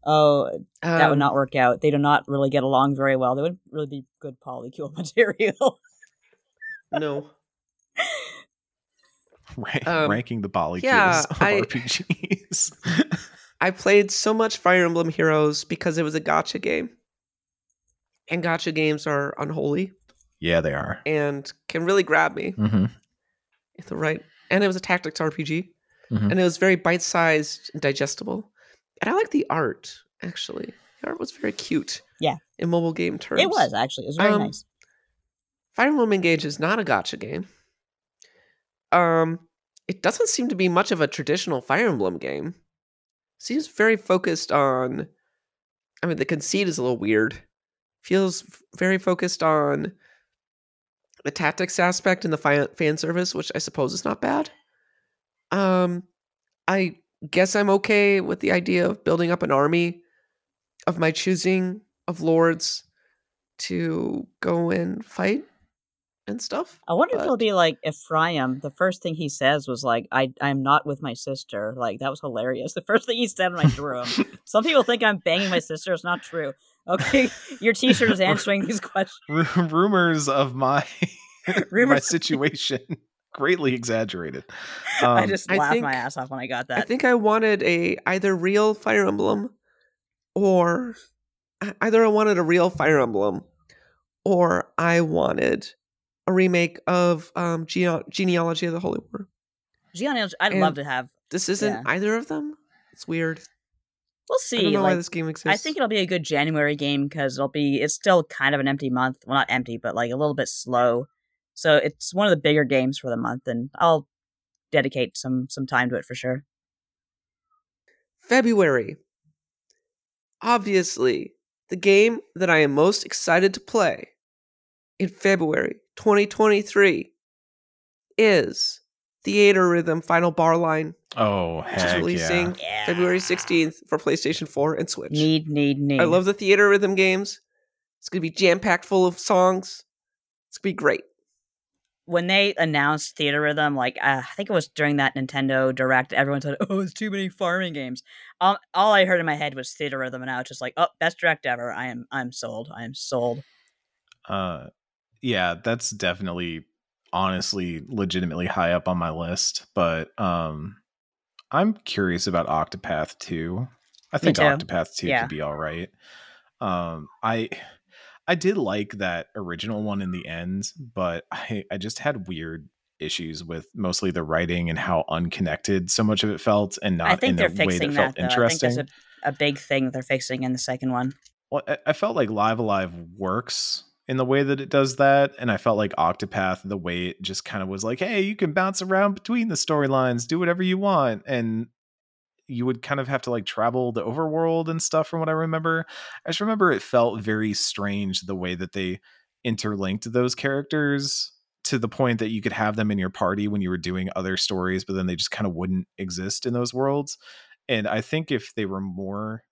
Oh, that would Um, not work out. They do not really get along very well. They would really be good polycule [LAUGHS] material. No, Rank, Um, ranking the molecules yeah, of I- RPGs. [LAUGHS] I played so much Fire Emblem Heroes because it was a gacha game, and gacha games are unholy yeah, they are. and can really grab me Mm-hmm. at the right. And it was a tactics RPG, Mhm. and it was very bite-sized and digestible. And I like the art actually. The art was very cute. Yeah. in mobile game terms, it was actually. It was very Um, nice. Fire Emblem Engage is not a gacha game. Um, it doesn't seem to be much of a traditional Fire Emblem game. Seems very focused on. I mean, the conceit is a little weird. Feels very focused on the tactics aspect and the fan, fan service, which I suppose is not bad. Um, I guess I'm okay with the idea of building up an army of my choosing of lords to go and fight and stuff. I wonder if it'll be like Ephraim. The first thing he says was like, "I I'm not with my sister." Like that was hilarious. The first thing he said when I drew him. Some people think I'm banging my sister. It's not true. Okay, [LAUGHS] your T-shirt is answering these questions. Ru- rumors of my [LAUGHS] [LAUGHS] my situation greatly exaggerated. I Um, just I laughed think- my ass off when I got that. I think I wanted a either real Fire Emblem or either I wanted a real Fire Emblem or I wanted a remake of um Gene- Genealogy of the Holy War. Genealogy, I'd and- love to have. This isn't Yeah. either of them. It's weird. We'll I see. don't know why this game exists. I think it'll be a good January game because it'll be. It's still kind of an empty month. Well, not empty, but like a little bit slow. So it's one of the bigger games for the month, and I'll dedicate some some time to it for sure. February. obviously, the game that I am most excited to play in February 2023 is Theatrhythm Final Bar Line, Oh, which is heck releasing yeah. Yeah. February 16th for PlayStation 4 and Switch. Need, need, need. I love the Theatrhythm games. It's going to be jam packed full of songs. It's going to be great. when they announced Theatrhythm, like uh, I think it was during that Nintendo Direct, everyone said, "Oh, it's too many farming games." Um, all I heard in my head was Theatrhythm, and I was just like, "Oh, best Direct ever! I am, I'm sold. I am sold." Uh, yeah, that's definitely, honestly, legitimately high up on my list. But um, I'm curious about Octopath 2. I think. Octopath 2 Yeah. could be all right. Um, I I did like that original one in the end, but [LAUGHS] I I just had weird issues with mostly the writing and how unconnected so much of it felt, and not I think in they're way fixing that that. felt though. I think interesting. there's a, a big thing they're fixing in the second one. Well, I- I felt like Live A Live works in the way that it does that, and I felt like Octopath the way it just kind of was like, "Hey, you can bounce around between the storylines, do whatever you want," and you would kind of have to like travel the overworld and stuff. From what I remember, I just remember it felt very strange the way that they interlinked those characters to the point that you could have them in your party when you were doing other stories, but then they just kind of wouldn't exist in those worlds. And I think if they were more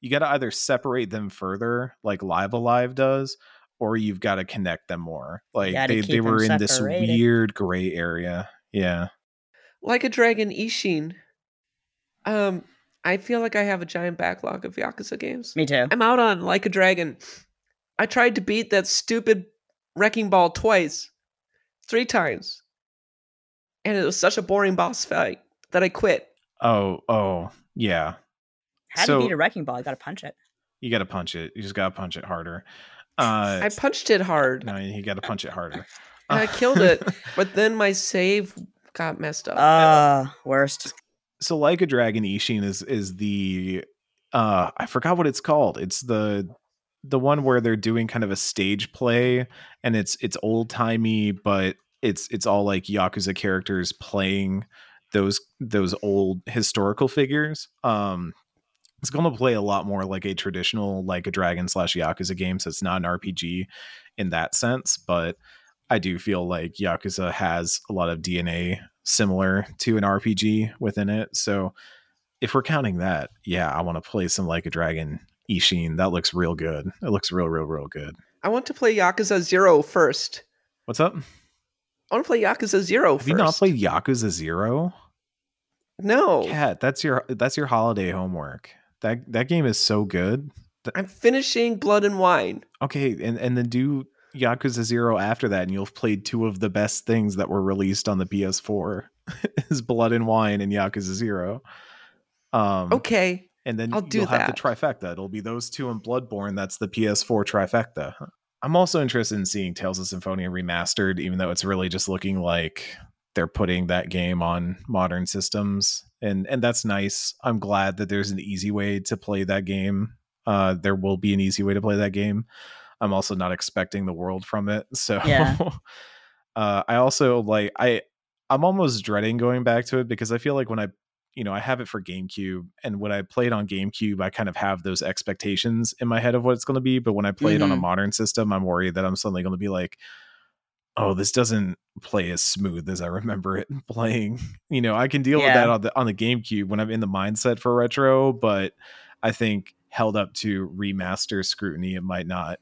you got to either separate them further like Live A Live does or you've got to connect them more like they, they were in this weird gray area yeah Like a Dragon Ishin. Um, I feel like I have a giant backlog of Yakuza games. Me too. I'm out on Like a Dragon. I tried to beat that stupid Wrecking Ball twice, three times. And it was such a boring boss fight that I quit. oh oh yeah How do So- you beat a wrecking ball? You got to punch it. you got to punch it you just got to punch it harder uh I punched it hard no you got to punch it harder and I killed it, but then my save got messed up. Uh, worst. so like a dragon ishin is is the uh i forgot what it's called it's the the one where they're doing kind of a stage play and it's it's old timey but it's it's all like yakuza characters playing those those old historical figures um it's going to play a lot more like a traditional like a dragon slash yakuza game so it's not an rpg in that sense but i do feel like yakuza has a lot of dna similar to an rpg within it so if we're counting that yeah i want to play some like a dragon ishin that looks real good it looks real real real good I want to play Yakuza Zero first. what's up I want to play Yakuza Zero have first. you not played yakuza zero No. Kat that's your that's your holiday homework that that game is so good I'm finishing Blood and Wine. Okay, and and then do Yakuza Zero after that, and you'll have played two of the best things that were released on the PS4 [LAUGHS] is Blood and Wine and Yakuza Zero. Um, Okay. and then I'll do you'll have that. the trifecta. It'll be those two and Bloodborne. That's the PS4 trifecta. I'm also interested in seeing Tales of Symphonia remastered, even though it's really just looking like they're putting that game on modern systems, and and that's nice. I'm glad that there's an easy way to play that game. Uh, there will be an easy way to play that game. I'm also not expecting the world from it, [LAUGHS] so Yeah. uh, I also like I I'm almost dreading going back to it because I feel like when I you know I have it for GameCube and when I played on GameCube I kind of have those expectations in my head of what it's going to be but when I play it on a Mhm. modern system I'm worried that I'm suddenly going to be like oh this doesn't play as smooth as I remember it [LAUGHS] playing. You know I can deal with that on the on the GameCube when I'm in the mindset for retro but I think held up to remaster scrutiny it might not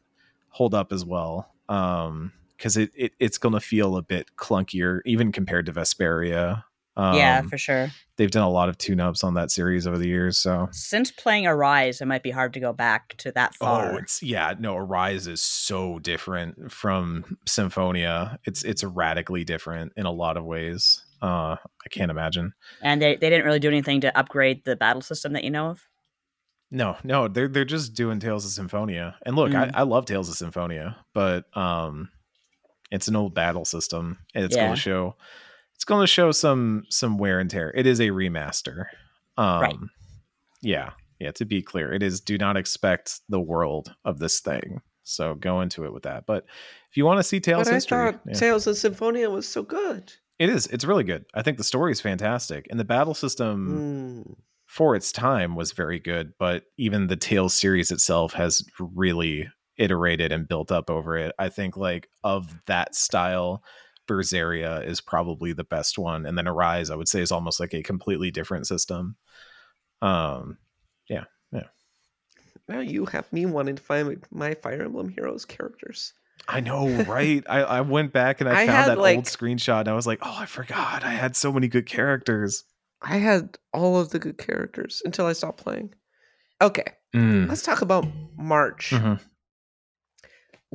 hold up as well um because it, it it's gonna feel a bit clunkier even compared to vesperia um, yeah, for sure. they've done a lot of tune-ups on that series over the years so Since playing Arise, it might be hard to go back to that far. oh it's yeah no arise is so different from symphonia it's it's radically different in a lot of ways uh i can't imagine and they, they didn't really do anything to upgrade the battle system that you know of. No, no, they're they're just doing Tales of Symphonia. And look, Mm. I, I love Tales of Symphonia, but um it's an old battle system and it's Yeah. gonna show it's gonna show some some wear and tear. It is a remaster. Um Right. yeah. Yeah, to be clear, it is do not expect the world of this thing. So go into it with that. But if you want to see Tales But I history, thought yeah. Tales of Symphonia was so good. it is. It's really good. I think the story is fantastic. And the battle system Mm. for its time was very good, but even the Tales series itself has really iterated and built up over it. I think like of that style, Berseria is probably the best one, and then Arise I would say is almost like a completely different system. Um, yeah, yeah. Now you have me wanting to find my Fire Emblem Heroes characters. I know, [LAUGHS] right? I, I went back and I, I found that like- old screenshot and I was like, oh, I forgot. I had so many good characters. I had all of the good characters until I stopped playing. Okay, Mm. let's talk about March, Mhm.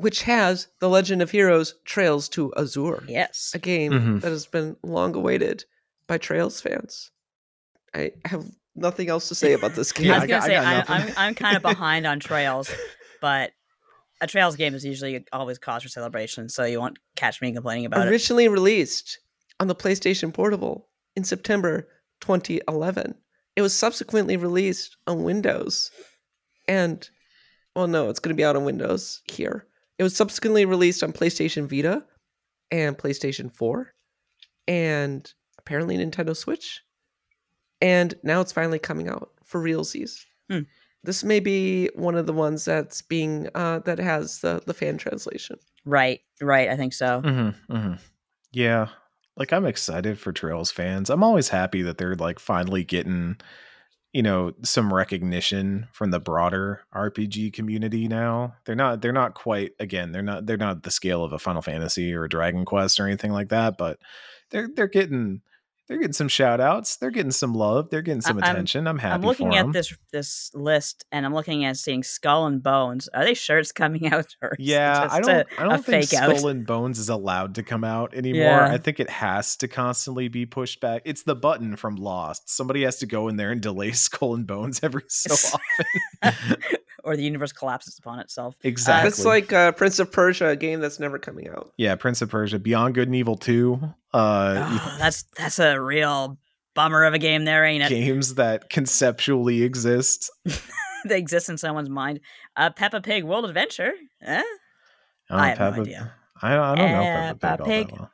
Which has The Legend of Heroes Trails to Azure, Yes. a game Mhm. that has been long awaited by Trails fans. I have nothing else to say about this [LAUGHS] game. Yeah, I was gonna got- I say I. I'm I'm kind of behind on [LAUGHS] Trails, but a Trails game is usually always cause for celebration, so you won't catch me complaining about it. Originally released on the PlayStation Portable in September 2011. It was subsequently released on Windows. And, well, no, it's going to be out on Windows here. It was subsequently released on PlayStation Vita and PlayStation 4 and apparently Nintendo Switch. And now it's finally coming out for realsies. Hmm. This may be one of the ones that's being uh, that has the the fan translation. Right, right. I think so. Mm-hmm, mm-hmm. Yeah. Like I'm excited for Trails fans. I'm always happy that they're like finally getting, you know, some recognition from the broader RPG community now. They're not they're not quite again, they're not they're not the scale of a Final Fantasy or a Dragon Quest or anything like that, but they're they're getting they're getting some shout outs. They're getting some love. They're getting some I'm- attention. I'm happy I'm looking for at 'em. this this list, and I'm looking at seeing Skull and Bones. Are they shirts coming [LAUGHS] out? Or is it Yeah, I don't. a- I a don't think fake out? Skull and Bones is allowed to come out anymore. Yeah. I think it has to constantly be pushed back. It's the button from Lost. Somebody has to go in there and delay [LAUGHS] Skull and Bones every so often. [LAUGHS] or the universe collapses upon itself. exactly. It's like uh, Prince of Persia, a game that's never coming out. yeah, Prince of Persia, Beyond Good and Evil Two. Uh, Oh, that's that's a real bummer of a game, there ain't it? games that conceptually exist. [LAUGHS] they exist in someone's mind. Uh, Peppa Pig World Adventure. Eh? Oh, I have no idea. I, I don't know Peppa Pig, Peppa all Pig. that well.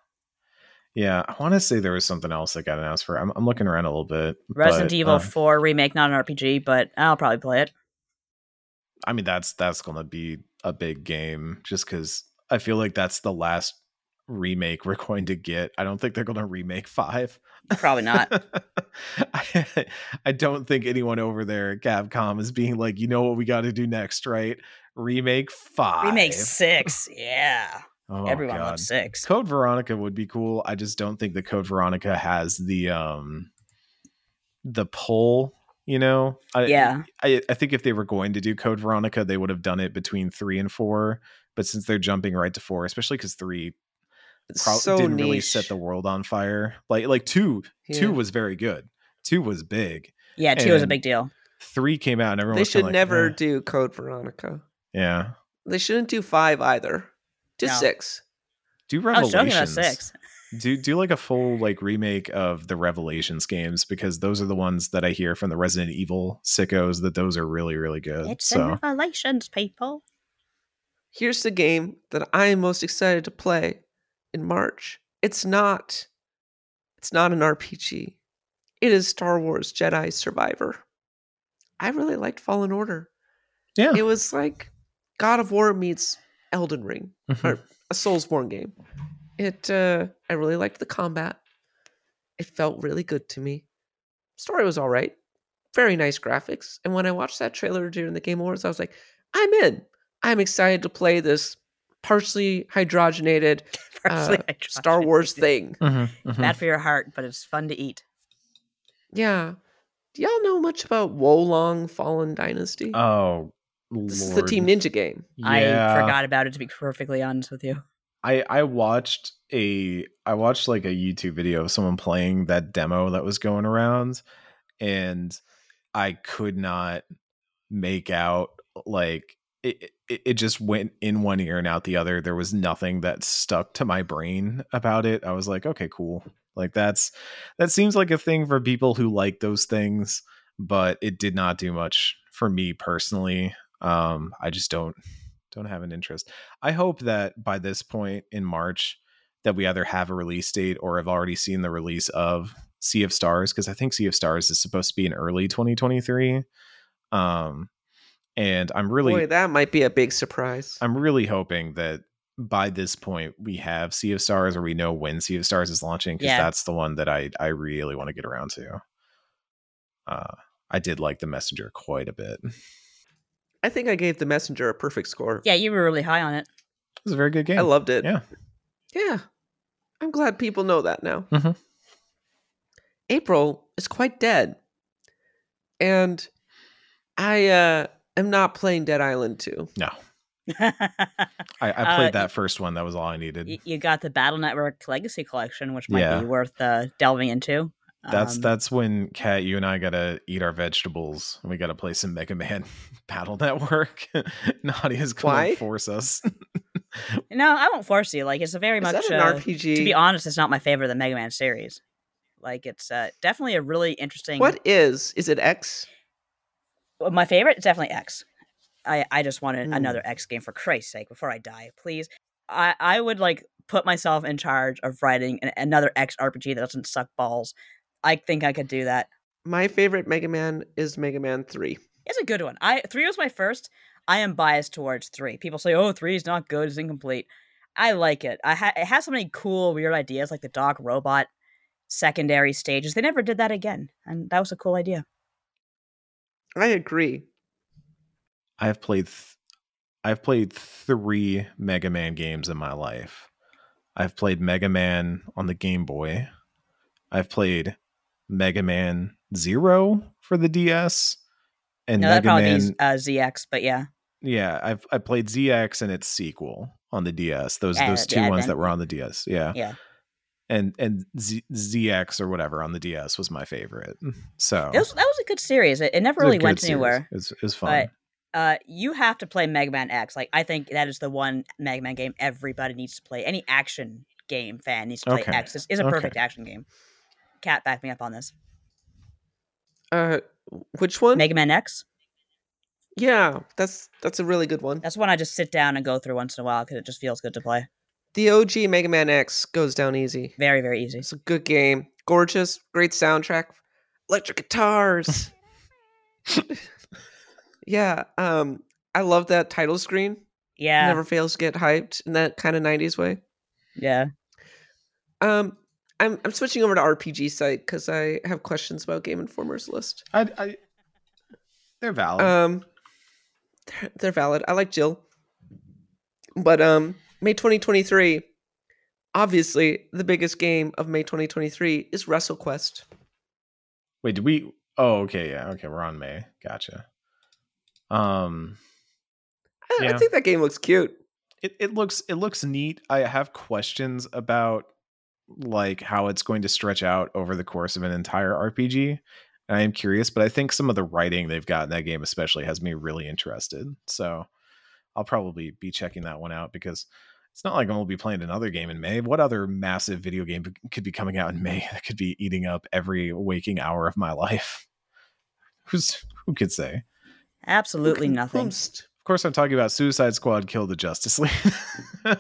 Yeah, I want to say there was something else that got announced for. I'm, I'm looking around a little bit. Resident but, Evil uh, 4 remake, not an RPG, but I'll probably play it. I mean, that's that's gonna be a big game just because I feel like that's the last remake we're going to get. I don't think they're gonna remake five. Probably not. [LAUGHS] I, I don't think anyone over there at Capcom is being like, you know what we got to do next, right? Remake five. remake 6. [LAUGHS] Yeah. Oh, Everyone God. loves 6. Code Veronica would be cool. I just don't think the Code Veronica has the um the pull, you know? I, Yeah. I, I think if they were going to do Code Veronica, they would have done it between three and four. But since they're jumping right to four, especially because three pro- so didn't niche. really set the world on fire. Like like two, two was very good. Two was big. Yeah, 2 was a big deal. Three came out and everyone They was should like, never "Eh." do Code Veronica. Yeah. They shouldn't do five either. Do No. six. Do I was joking Revelations. about 6. [LAUGHS] do do like a full like remake of the Revelations games because those are the ones that I hear from the Resident Evil sickos that those are really really good. It's so Revelations, people. Here's the game that I am most excited to play in March. It's not it's not an RPG. It is Star Wars Jedi Survivor. I really liked Fallen Order. yeah, It was like God of War meets Elden Ring, Mhm. or a Soulsborne game. It uh I really liked the combat. It felt really good to me. Story was all right. Very nice graphics. And when I watched that trailer during the Game Awards, I was like, I'm in. I'm excited to play this partially hydrogenated Partially uh, Star. Wars thing. Mhm, mhm. Bad for your heart, but it's fun to eat. Yeah. Do y'all know much about Wo Long Fallen Dynasty? oh this is Lord. the Team Ninja game. Yeah. I forgot about it to be perfectly honest with you. I I watched a I watched like a YouTube video of someone playing that demo that was going around and I could not make out like it, it just went in one ear and out the other. There was nothing that stuck to my brain about it. I was like, okay, cool. Like that's that seems like a thing for people who like those things, but it did not do much for me personally. Um I just don't don't have an interest. I hope that by this point in March that we either have a release date or have already seen the release of Sea of Stars because I think Sea of Stars is supposed to be in early 2023. Um, and I'm really Boy, that might be a big surprise. I'm really hoping that by this point we have Sea of Stars or we know when Sea of Stars is launching because Yeah. that's the one that I I really want to get around to. Uh, I did like the messenger quite a bit. I think I gave the messenger a perfect score. Yeah, you were really high on it. It was a very good game. I loved it. Yeah. Yeah. I'm glad people know that now. Mhm. April is quite dead. And I uh am not playing Dead Island 2. No, you, [LAUGHS] I, I Uh, played that first one. That was all I needed. you got the Battle Network Legacy Collection, which might Yeah. be worth uh, delving into. That's Um, that's when Kat, you and I gotta eat our vegetables. and We gotta play some Mega Man [LAUGHS] Battle Network. [LAUGHS] Nadia's gonna Why? force us. No, I won't force you. Like it's a very Is much. an uh, RPG? To be honest, it's not my favorite of the Mega Man series. Like it's uh, definitely a really interesting. what is? Is it X? My favorite definitely X. I I just wanted Hmm. another X game for Christ's sake before I die, please. I I would like put myself in charge of writing an, another X RPG that doesn't suck balls. I think I could do that. My favorite Mega Man is Mega Man 3. It's a good one. I three was my first. I am biased towards three. People say, "Oh, three is not good; it's incomplete." I like it. I ha- it has so many cool, weird ideas, like the dog robot secondary stages. They never did that again, and that was a cool idea. I agree. I have played th- I've played three Mega Man games in my life. I've played Mega Man on the Game Boy. I've played Mega Man Zero for the DS. And no, Mega probably Man be uh, ZX, but yeah, Yeah, I've I played ZX and its sequel on the DS. Those Yeah, those two yeah, ones then- that were on the DS. Yeah. yeah. And and Z, ZX or whatever on the DS was my favorite. So It was, that was a good series. It, it never it really went series. anywhere. It was, it was fun. But uh, you have to play Mega Man X. Like I think that is the one Mega Man game everybody needs to play. Any action game fan needs to play Okay. X. This is a Okay. perfect action game. Kat, back me up on this. Uh which one? Mega Man X. yeah, that's that's a really good one. That's one I just sit down and go through once in a while because it just feels good to play. The OG Mega Man X goes down easy. Very, very easy. It's a good game. Gorgeous, great soundtrack. Electric guitars. [LAUGHS] [LAUGHS] yeah, um I love that title screen. Yeah, Never fails to get hyped in that kind of 90s way. yeah. Um I'm I'm switching over to RPG site cuz I have questions about Game Informer's list. I, I they're valid. Um they're, they're valid. I like Jill. But um May 2023 obviously the biggest game of May 2023 is WrestleQuest. Wait, did we oh okay, yeah, okay, we're on May. Gotcha. Um I, I think that game looks cute. it, it looks it looks neat. I have questions about like how it's going to stretch out over the course of an entire RPG. And I am curious, but I think some of the writing they've got in that game especially has me really interested. So I'll probably be checking that one out because it's not like I'm gonna be playing another game in May. What other massive video game could be coming out in May [LAUGHS] that could be eating up every waking hour of my life? [LAUGHS] Who's who could say? Absolutely Whom- nothing. Of course, I'm talking about Suicide Squad Kill the Justice League. [LAUGHS]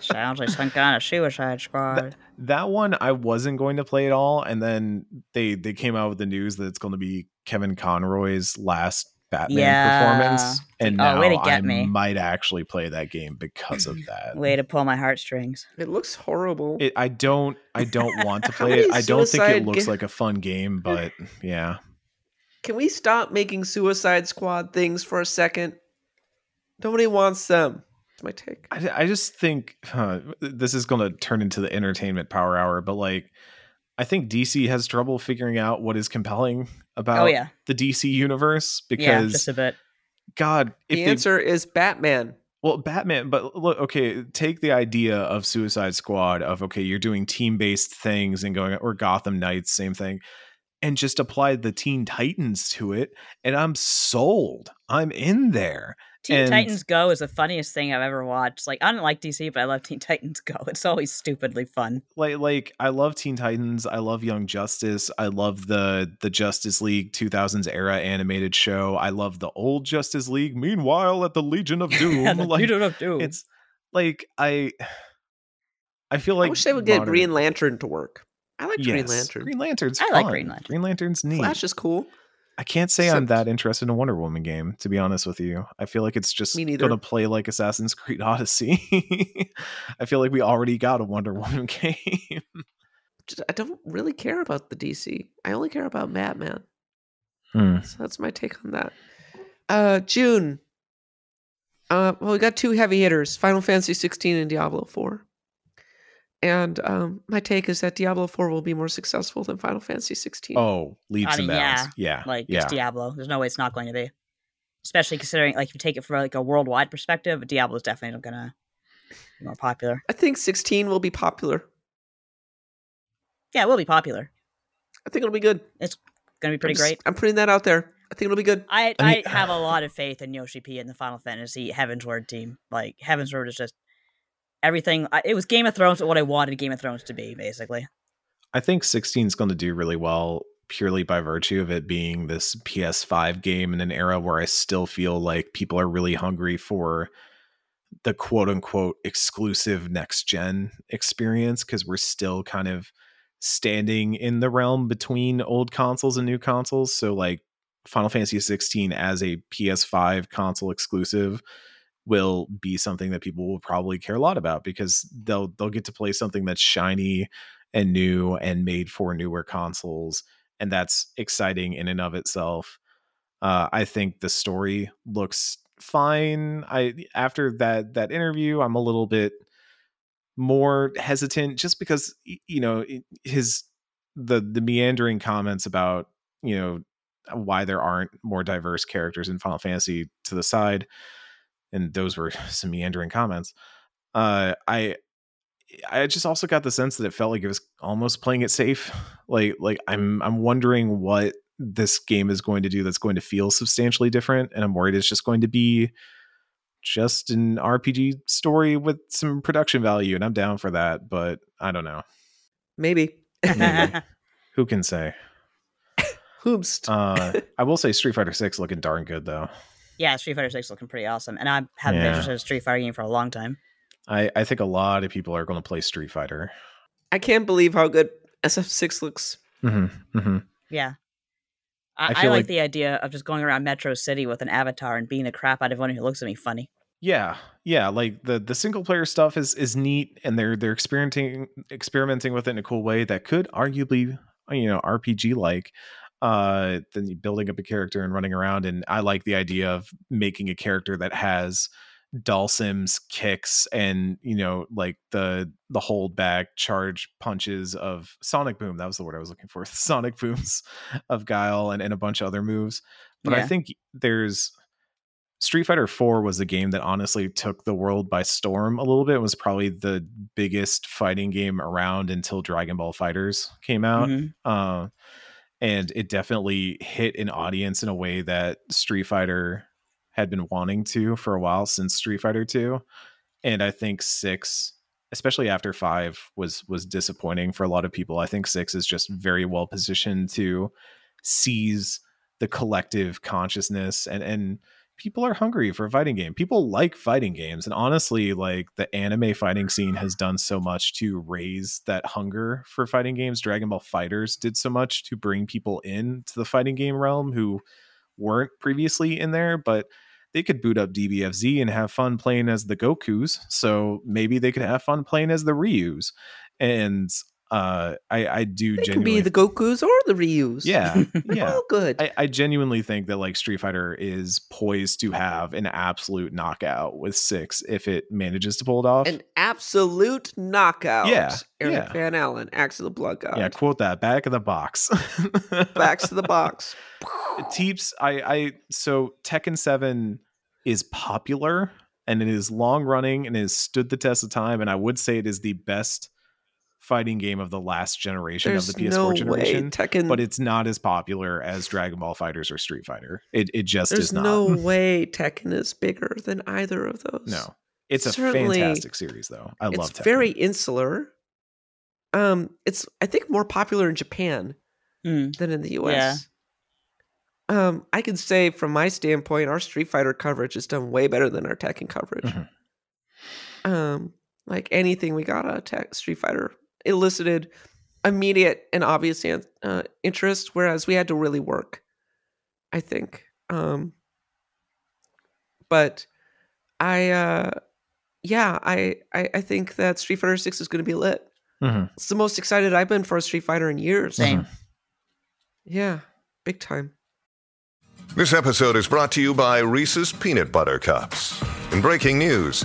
Sounds like some kind of Suicide Squad. that one I wasn't going to play at all, and then they they came out with the news that it's going to be Kevin Conroy's last Batman Yeah. performance, and Oh, now way to get I me. might actually play that game because of [CLEARS THROAT] that. Way to pull my heartstrings. It looks horrible. It, I don't I don't want to [LAUGHS] play it. I don't think it looks ga- like a fun game, [LAUGHS] but yeah. Can we stop making Suicide Squad things for a second? Nobody wants them. That's my take. I, I just think huh, this is going to turn into the entertainment power hour, but like, I think DC has trouble figuring out what is compelling oh, about oh yeah, the DC universe yeah, because just a bit. God, if the they answer is Batman. well, Batman, but look, okay, take the idea of Suicide Squad of okay, you're doing team based things and going or Gotham Knights, same thing, and just apply the Teen Titans to it, and I'm sold. I'm in there. Teen and- Titans Go is the funniest thing I've ever watched. Like I don't like DC, but I love Teen Titans Go. [LAUGHS] It's always stupidly fun. like like I love Teen Titans. I love Young Justice. I love the the Justice League 2000s era animated show. I love the old Justice League. Meanwhile, at the Legion of [LAUGHS] Doom, Yeah, the like Legion of Doom. it's like I I feel like I wish they would get modern- Green Lantern to work. I like Green Lantern. Green Lantern's I fun. like Green Lantern. Green Lantern's neat. Flash is cool. I can't say I'm that interested in a Wonder Woman game, to be honest with you. I feel like it's just neither. gonna play like Assassin's Creed [LAUGHS] Odyssey. I feel like we already got a Wonder [LAUGHS] Woman game. I don't really care about the DC. I only care about Batman. Hmm. So that's my take on that. Uh, June. Uh, well, we got two heavy hitters: Final Fantasy 16 and Diablo 4. And um, my take is that Diablo 4 will be more successful than Final Fantasy 16. Oh, leaps I and mean, bounds. Yeah. Like yeah. it's Diablo. There's no way it's not going to be. Especially considering, like, if you take it from like a worldwide perspective, Diablo is definitely gonna be more popular. I think 16 will be popular. Yeah, it will be popular. I think it'll be good. It's Gonna be pretty I'm just- great. I'm putting that out there. I think it'll be good. I I I, mean- have a lot of faith in Yoshi P and the Final Fantasy Heavensward team. Like Heavensward is just everything. It was Game of Thrones, what I wanted Game of Thrones to be, basically. I think 16 is going to do really well purely by virtue of it being this PS5 game in an era where I still feel like people are really hungry for the quote unquote exclusive next gen experience because we're still kind of standing in the realm between old consoles and new consoles. So, like, Final Fantasy 16 as a PS5 console exclusive will be something that people will probably care a lot about because they'll they'll get to play something that's shiny and new and made for newer consoles and that's exciting in and of itself. Uh, i think the story looks fine. I after that that interview i'm a little bit more hesitant just because you know his the the meandering comments about you know why there aren't more diverse characters in final fantasy to the side and those were [LAUGHS] some meandering comments uh i I just also got the sense that it felt like it was almost playing it safe. [LAUGHS] Like like I'm I'm wondering what this game is going to do that's going to feel substantially different and I'm worried it's just going to be just an RPG story with some production value and I'm down for that, but I don't know. Maybe. Maybe. [LAUGHS] Who can say? Hoobst. Uh I will say Street Fighter 6 looking darn good though. Yeah, Street Fighter Six looking pretty awesome, and I haven't been Yeah. interested in a Street Fighter game for a long time. I I think a lot of people are going to play Street Fighter. I can't believe how good SF6 looks. Mhm. Mhm. Yeah. I I, I, like, like- the idea of just going around Metro City with an avatar and beating the crap out of anyone who looks at me funny. Yeah, yeah, like the the single player stuff is is neat, and they're they're experimenting experimenting with it in a cool way that could arguably you know RPG like. Uh, then building up a character and running around, and I like the idea of making a character that has Dhalsim's kicks and you know like the the hold back charge punches of Sonic Boom. That was the word I was looking for. [LAUGHS] Sonic Booms of Guile and, and a bunch of other moves. But I think there's Street Fighter 4 was a game that honestly took the world by storm a little bit. It was probably the biggest fighting game around until Dragon Ball FighterZ came out. Mhm. Uh, and it definitely hit an audience in a way that Street Fighter had been wanting to for a while since Street Fighter 2. And I think 6 especially after 5 was was disappointing for a lot of people. I think 6 is just very well positioned to seize the collective consciousness and and people are hungry for a fighting game. People like fighting games and honestly like the anime fighting scene has done so much to raise that hunger for fighting games. Dragon Ball FighterZ did so much to bring people in to the fighting game realm who weren't previously in there, but they could boot up DBFZ and have fun playing as the Gokus. So maybe they could have fun playing as the Ryus. And uh I I do They can be the Gokus or the Ryus. yeah [LAUGHS] yeah All good. I, I genuinely think that like Street Fighter is poised to have an absolute knockout with six if it manages to pull it off. An absolute knockout. Yeah, Eric yeah. Van Allen, Axe of the Blood God. yeah, quote that back of the box. [LAUGHS] Backs to the box. Teeps, I, I so Tekken Seven is popular and it is long running and it has stood the test of time. And I would say it is the best fighting game of the last generation There's of the PS4 no way generation. Tekken. But it's not as popular as Dragon Ball FighterZ or Street Fighter. It it just there's is not. There's no [LAUGHS] way Tekken is bigger than either of those. No, it's a Certainly, fantastic series, though. I love Tekken. It's very insular. Um, it's I think more popular in Japan Mm. than in the US. Um, I can say from my standpoint, our Street Fighter coverage is done way better than our Tekken coverage. Mhm. Um, like anything we got out of Tech Street Fighter elicited immediate and obvious an- uh, interest, whereas we had to really work. I think. Um, but I, uh, yeah, I, I, I think that Street Fighter Six is going to be lit. Mhm. It's the most excited I've been for a Street Fighter in years. Same. Yeah, big time. This episode is brought to you by Reese's Peanut Butter Cups. In breaking news,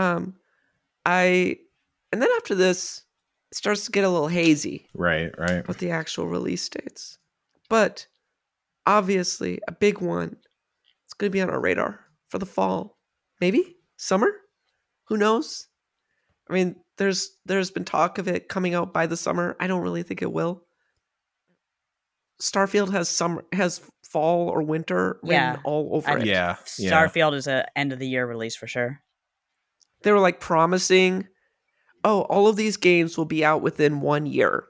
Um, I, and then after this, it starts to get a little hazy. Right, right. with the actual release dates. But obviously, a big one. It's going to be on our radar for the fall, maybe summer. Who knows? I mean, there's there's been talk of it coming out by the summer. I don't really think it will. Starfield has summer has fall or winter written Yeah. all over I- it. Yeah, yeah. Starfield is a end of the year release for sure. They were like promising, oh, all of these games will be out within one year.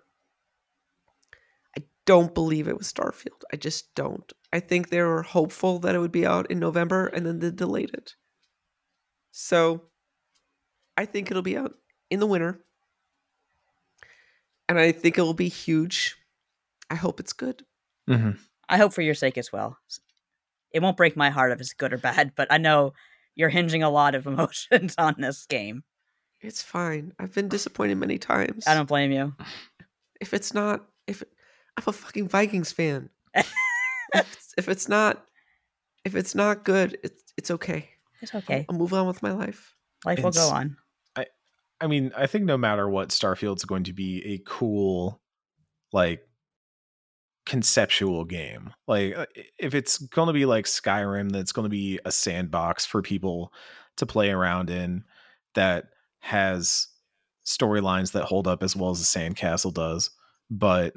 I don't believe it was Starfield. I just don't. I think they were hopeful that it would be out in November and then they delayed it. So I think it'll be out in the winter. And I think it will be huge. I hope it's good. Mhm. I hope for your sake as well. It won't break my heart if it's good or bad, but I know you're hinging a lot of [LAUGHS] emotions on this game. It's fine. I've been disappointed many times. I don't blame you. [LAUGHS] if it's not if I'm a fucking Vikings fan. [LAUGHS] if, it's, if it's not if it's not good, it's it's okay. It's okay. I'll move on with my life. Life will go on. I I mean, I think no matter what, Starfield's going to be a cool, like, conceptual game. Like, uh, if it's going to be like Skyrim, that's going to be a sandbox for people to play around in that has storylines that hold up as well as the Sandcastle does. But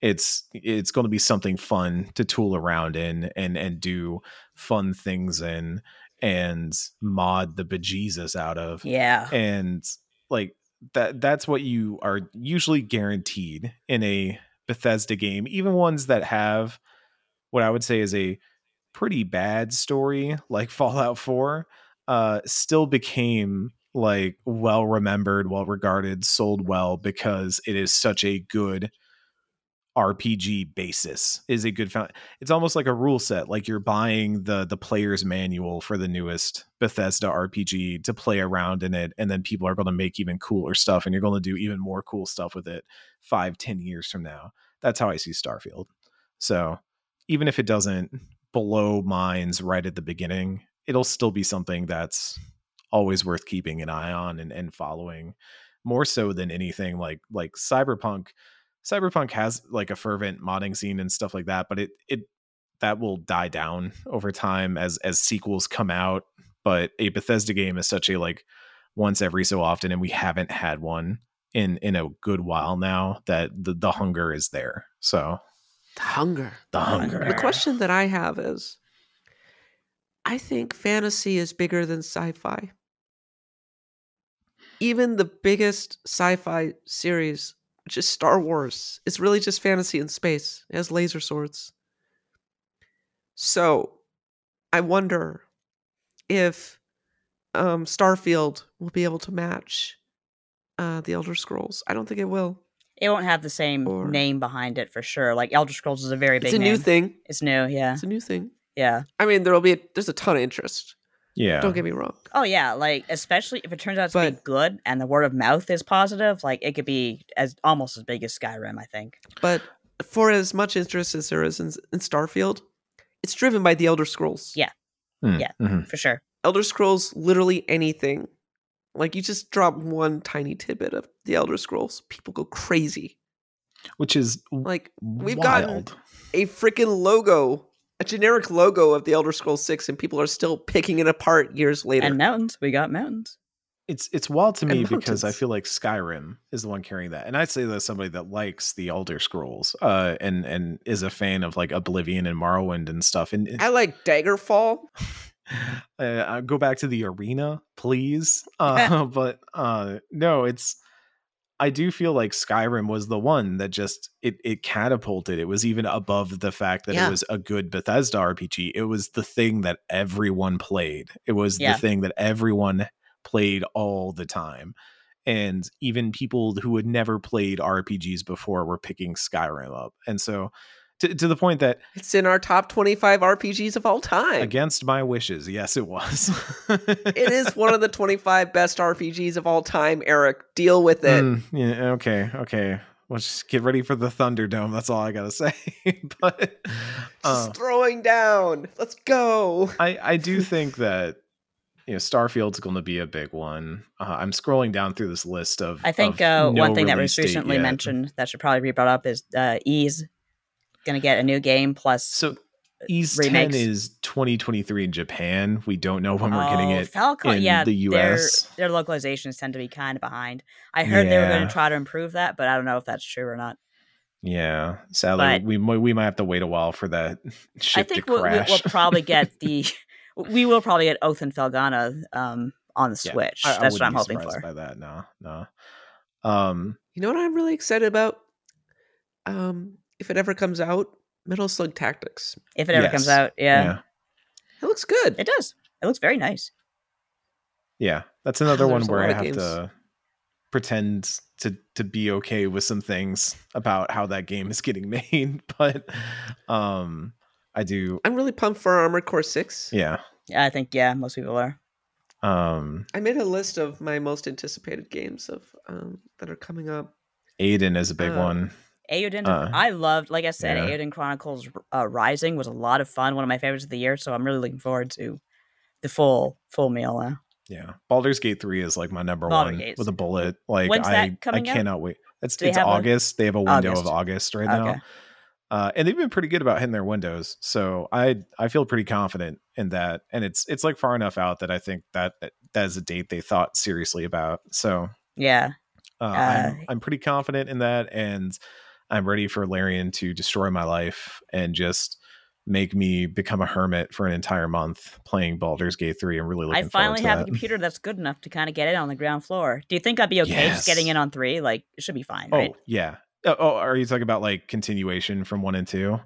it's it's going to be something fun to tool around in and and do fun things in and mod the bejesus out of Yeah. and like that that's what you are usually guaranteed in a Bethesda game even ones that have what I would say is a pretty bad story like [LAUGHS] Fallout 4 uh still became like well remembered well regarded sold well because it is such a good RPG basis is a good found it's almost like a rule set like you're buying the the player's manual for the newest Bethesda RPG to play around in it and then people are going to make even cooler stuff and you're going to do even more cool stuff with it five ten years from now. That's how I see Starfield. So even if it doesn't blow minds right at the beginning it'll still be something that's always worth keeping an eye on and, and following more so than anything like like cyberpunk cyberpunk has like a fervent modding scene and stuff like that but it it that will die down over time as as sequels come out but a bethesda game is such a like once every so often and we haven't had one in in a good while now that the, the hunger is there so The hunger. the hunger The question that I have is I think fantasy is bigger than sci-fi. Even the biggest sci-fi series, which is Star Wars, It's really just fantasy in space. It has laser swords. So, I wonder if um, Starfield will be able to match uh, the Elder Scrolls. I don't think it will. It won't have the same Or- name behind it for sure. Like Elder Scrolls is a very big It's a name. new thing. It's new, yeah. It's a new thing. Yeah. I mean, there'll be a, there's a ton of interest. Yeah Don't get me wrong. Oh yeah, like especially if it turns out to be good and the word of mouth is positive, like it could be as almost as big as Skyrim, I think. But for as much interest as there is in, in Starfield, it's driven by the Elder Scrolls. Yeah. Mm, Yeah. mhm. for sure. Elder Scrolls, literally anything. Like you just drop one tiny tidbit of the Elder Scrolls, people go crazy. Which is Like we've wild. gotten a freaking logo, a generic logo of the Elder Scrolls 6 and people are still picking it apart years later. And mountains, we got mountains. it's it's wild to me because I feel like Skyrim is the one carrying that, and I'd say that somebody that likes the Elder Scrolls, uh, and and is a fan of like Oblivion and Morrowind and stuff. And I like Daggerfall. [LAUGHS] uh, uh, go back to the arena, please. [LAUGHS] Uh, but uh, no, it's. I do feel like Skyrim was the one that just it it catapulted. It was even above the fact that Yeah. it was a good Bethesda RPG. It was the thing that everyone played. It was Yeah. the thing that everyone played all the time. And even people who had never played RPGs before were picking Skyrim up. And so to, to the point that It's in our top 25 RPGs of all time. against my wishes, yes, it was. [LAUGHS] It is one of the 25 best RPGs of all time, Eric. Deal with it. Mm, yeah, okay, okay. Let's just get ready for the Thunderdome. That's all I gotta say. [LAUGHS] but uh, Just throwing down. Let's go. I I do think that you know Starfield's going to be a big one. Uh, I'm scrolling down through this list of. I think of uh, no one thing that was recently mentioned that should probably be brought up is uh, Ys going to get a new game plus. So East remakes. 10 is 2023 in Japan. We don't know when we're getting Oh, it Falcom, in yeah, the US. their localizations tend to be kind of behind. I heard they were going to try to improve that, but I don't know if that's true or not. Yeah, sadly, But- we mi- we might have to wait a while for that [LAUGHS] ship I think to we'll, we- crash. we'll probably get [LAUGHS] the. We will probably get Oath and Felghana um, on the Switch. I- I That's what I'm be hoping for. By that, no, no. Um, You know what I'm really excited about? Um, if it ever comes out, Metal Slug Tactics. If it ever comes out, yeah, It looks good. it does. It looks very nice. Yeah, that's another one There's a where I have games. to pretend to to be okay with some things about how that game is getting [LAUGHS] made, but um I do I'm really pumped for Armored Core 6. yeah. Yeah, I think yeah, most people are. Um I made a list of my most anticipated games of um, that are coming up. Eiyuden is a big Uh, one. Eiyuden, Uh, I loved, like I said, yeah. Eiyuden Chronicles uh, Rising was a lot of fun. One of my favorites of the year. So I'm really looking forward to the full full meal now. Yeah. Baldur's Gate 3 is like my number Baldur's one Gate's- with a bullet. Like When's I I out? cannot wait. It's it's have a- August. They have a window August. of August right Okay. now. Uh, and they've been pretty good about hitting their windows. So I I feel pretty confident in that. And it's it's like far enough out that I think that that is a date they thought seriously about. So Yeah, uh, Uh, I'm I'm pretty confident in that, and I'm ready for Larian to destroy my life and just make me become a hermit for an entire month playing Baldur's Gate 3. I'm really looking I finally have a computer that's good enough to kind of get in on the ground floor. Do you think I'd be okay just getting Yes. in on three? Like it should be fine, Oh right? yeah. Oh, oh, are you talking about like continuation from one and two?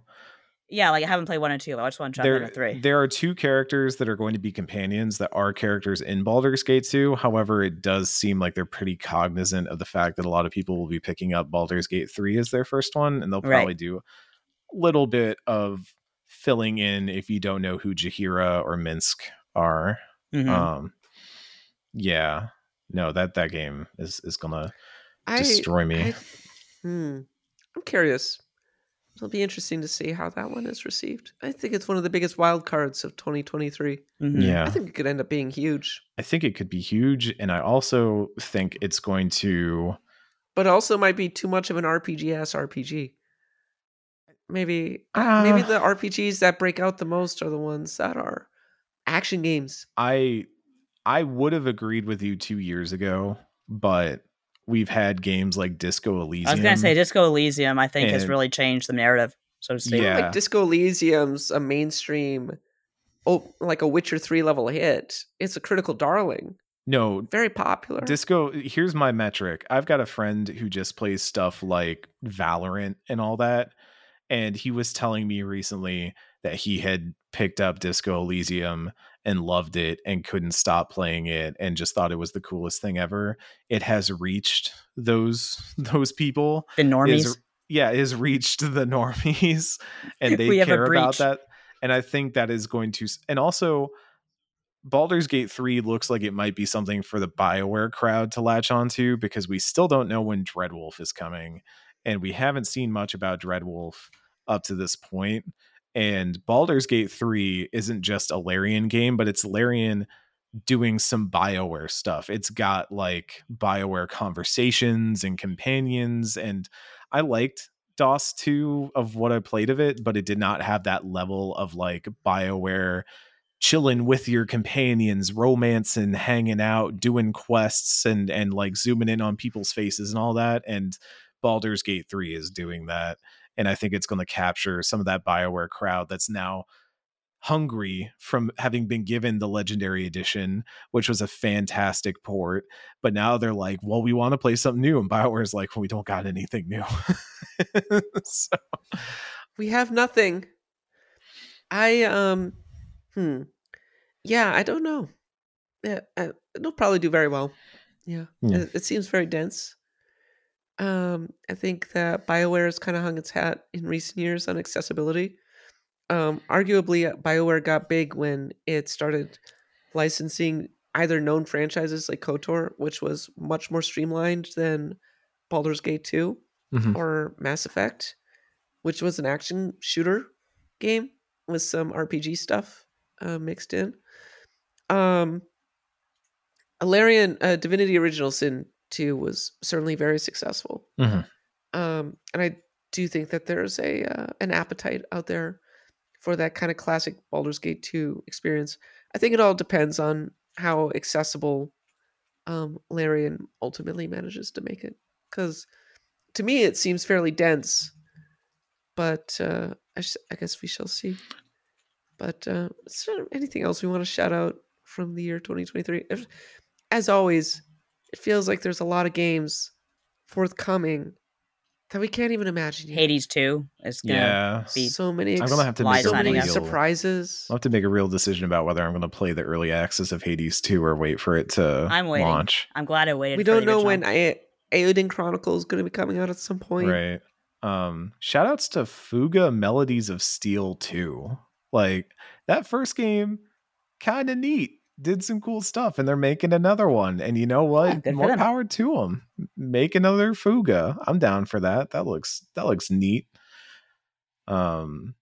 Yeah, like I haven't played one and two. but I just want to try there, number three. there are two characters that are going to be companions that are characters in Baldur's Gate 2. However, it does seem like they're pretty cognizant of the fact that a lot of people will be picking up Baldur's Gate 3 as their first one, and they'll Right. probably do a little bit of filling in if you don't know who Jaheira or Minsc are. Mhm. Um yeah. No, that that game is is gonna I, destroy me. I, hmm, I'm curious. It'll be interesting to see how that one is received. I think it's one of the biggest wild cards of 2023. Mhm. yeah. I think it could end up being huge, I think it could be huge, and I also think it's going to but also might be too much of an RPG ass RPG. Maybe Uh, maybe the RPGs that break out the most are the ones that are action games. I I would have agreed with you two years ago, but we've had games like Disco Elysium. I was gonna say Disco Elysium. I think has really changed the narrative, so to speak. Yeah. Like Disco Elysium's a mainstream, oh, like a Witcher three level hit. It's a critical darling, no very popular. Disco. Here's my metric. I've got a friend who just plays stuff like Valorant and all that, and he was telling me recently that he had picked up Disco Elysium and loved it and couldn't stop playing it and just thought it was the coolest thing ever. It has reached those [LAUGHS] those people The normies. is yeah is reached the normies [LAUGHS] and they We have a care about that and i think that is going to and also Baldur's Gate 3 looks like it might be something for the BioWare crowd to latch onto because we still don't know when Dreadwolf is coming and we haven't seen much about Dreadwolf up to this point And Baldur's Gate 3 isn't just a Larian game, but it's Larian doing some BioWare stuff. It's got like BioWare conversations and companions. And I liked DOS 2 of what I played of it, but it did not have that level of like BioWare chilling with your companions, romancing, hanging out, doing quests and and like zooming in on people's faces and all that. And Baldur's Gate 3 is doing that. And I think it's going to capture some of that BioWare crowd that's now hungry from having been given the legendary edition which was a fantastic port but now they're like well we want to play something new and bioware's like well, we don't got anything new [LAUGHS] so We have nothing. I um hmm. Yeah, I don't know. Yeah, uh, it'll probably do very well. Yeah. Yeah. It, it seems very dense. Um I think that BioWare has kind of hung its hat in recent years on accessibility. Um arguably uh, BioWare got big when it started licensing either known franchises like KOTOR, which was much more streamlined than Baldur's Gate 2 Mhm. or Mass Effect, which was an action shooter game with some RPG stuff uh, mixed in. Um, Alarian uh, Divinity Original Sin 2 was certainly very successful. Mhm. Um, and I do think that there's a uh, an appetite out there for that kind of classic Baldur's Gate 2 experience. I think it all depends on how accessible um, Larian ultimately manages to make it. Because to me, it seems fairly dense, but uh, I, s- I guess we shall see. But uh, is there anything else we want to shout out from the year 2023? As always, it feels like there's a lot of games forthcoming that we can't even imagine. Yet. Hades 2 is gonna yeah be so many. i'm gonna have to Why make a so many real, surprises. i'll have to make a real decision about whether i'm going to play the early access of hades 2 or wait for it to I'm waiting. launch I'm glad I waited. We don't the know when I, Eiyuden Chronicle is going to be coming out at some point. right um shout outs to fuga melodies of steel 2 like that first game kind of neat did some cool stuff and they're making another one and you know what? Yeah, more power to them make another fuga. I'm down for that. That looks that looks neat. Um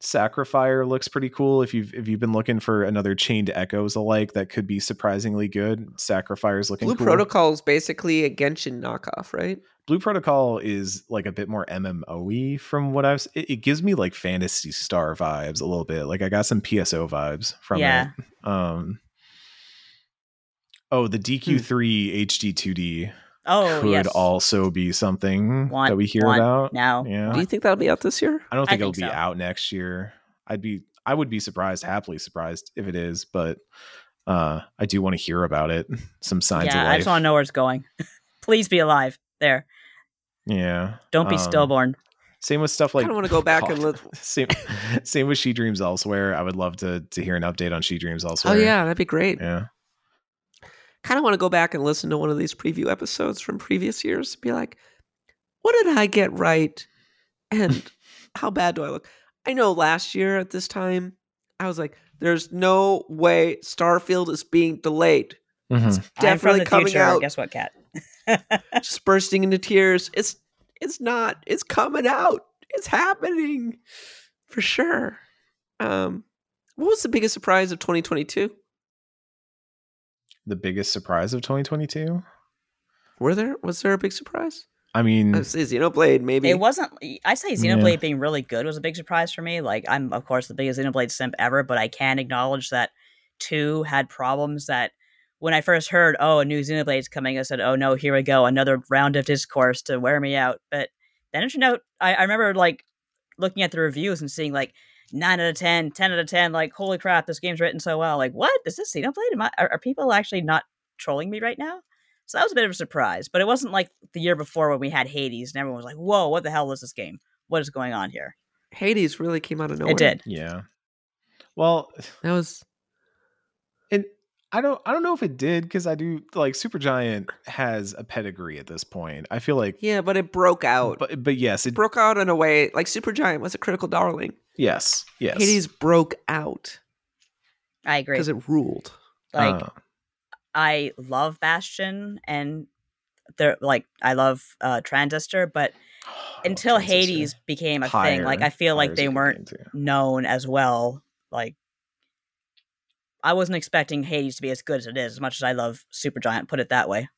Sacrifire looks pretty cool if you've if you've been looking for another chained echoes alike that could be surprisingly good sacrifire's looking Blue cool Protocol is basically a Genshin knockoff, right? Blue Protocol is like a bit more MMO-y from what I've. It, it gives me like Phantasy Star vibes a little bit. Like I got some PSO vibes from Yeah. it. Um. Oh, the DQ3 HD2D Oh, could yes. also be something Want- that we hear about. now. Yeah, Do you think that'll be out this year? I don't I think it'll think be so. out next year. I'd be, I would be surprised, happily surprised if it is, but uh, I do want to hear about it. [LAUGHS] Some signs yeah, of life. I just want to know where it's going. [LAUGHS] Please be alive. There. Yeah, Don't be um, stillborn. Same with stuff like I like kind of want to go back and God. look. [LAUGHS] same same with She Dreams Elsewhere. I would love to to hear an update on She Dreams Elsewhere. Oh Elsewhere. yeah, that'd be great. Yeah. Kind of want to go back and listen to one of these preview episodes from previous years. and Be like, what did I get right, and [LAUGHS] how bad do I look? I know last year at this time, I was like, "There's no way Starfield is being delayed." Mhm. I'm Definitely coming future. out. Guess what, Kat? [LAUGHS] just bursting into tears. It's it's not. It's coming out. It's happening for sure. Um, what was the biggest surprise of 2022? The biggest surprise of 2022. Were there was there a big surprise? I mean, Uh, Xenoblade, maybe. It wasn't. I say Xenoblade being really good was a big surprise for me. Like I'm, of course, the biggest Xenoblade simp ever, but I can acknowledge that two had problems that when I first heard, oh, a new Xenoblade's coming, I said, oh no, here we go, another round of discourse to wear me out. But then it turned out, I, I remember like looking at the reviews and seeing like 9 out of 10, 10 out of 10, like, holy crap, this game's written so well. Like, what? Is this Xenoblade? Am I, are, are people actually not trolling me right now? So that was a bit of a surprise, but it wasn't like the year before when we had Hades and everyone was like, whoa, what the hell is this game? What is going on here? Hades really came out of nowhere. It did. yeah. Well, [SIGHS] That was and I don't I don't know if it did because I do like Supergiant has a pedigree at this point. I feel like yeah, but it broke out. but but yes, it broke out in a way like Supergiant was a critical darling. Yes, yes. Hades broke out I agree. because it ruled. Like, Uh, I love Bastion and they're like I love uh, Transistor, but until Transistor. Hades became a thing, like I feel like they weren't known as well. Like I wasn't expecting Hades to be as good as it is, as much as I love Supergiant. Put it that way.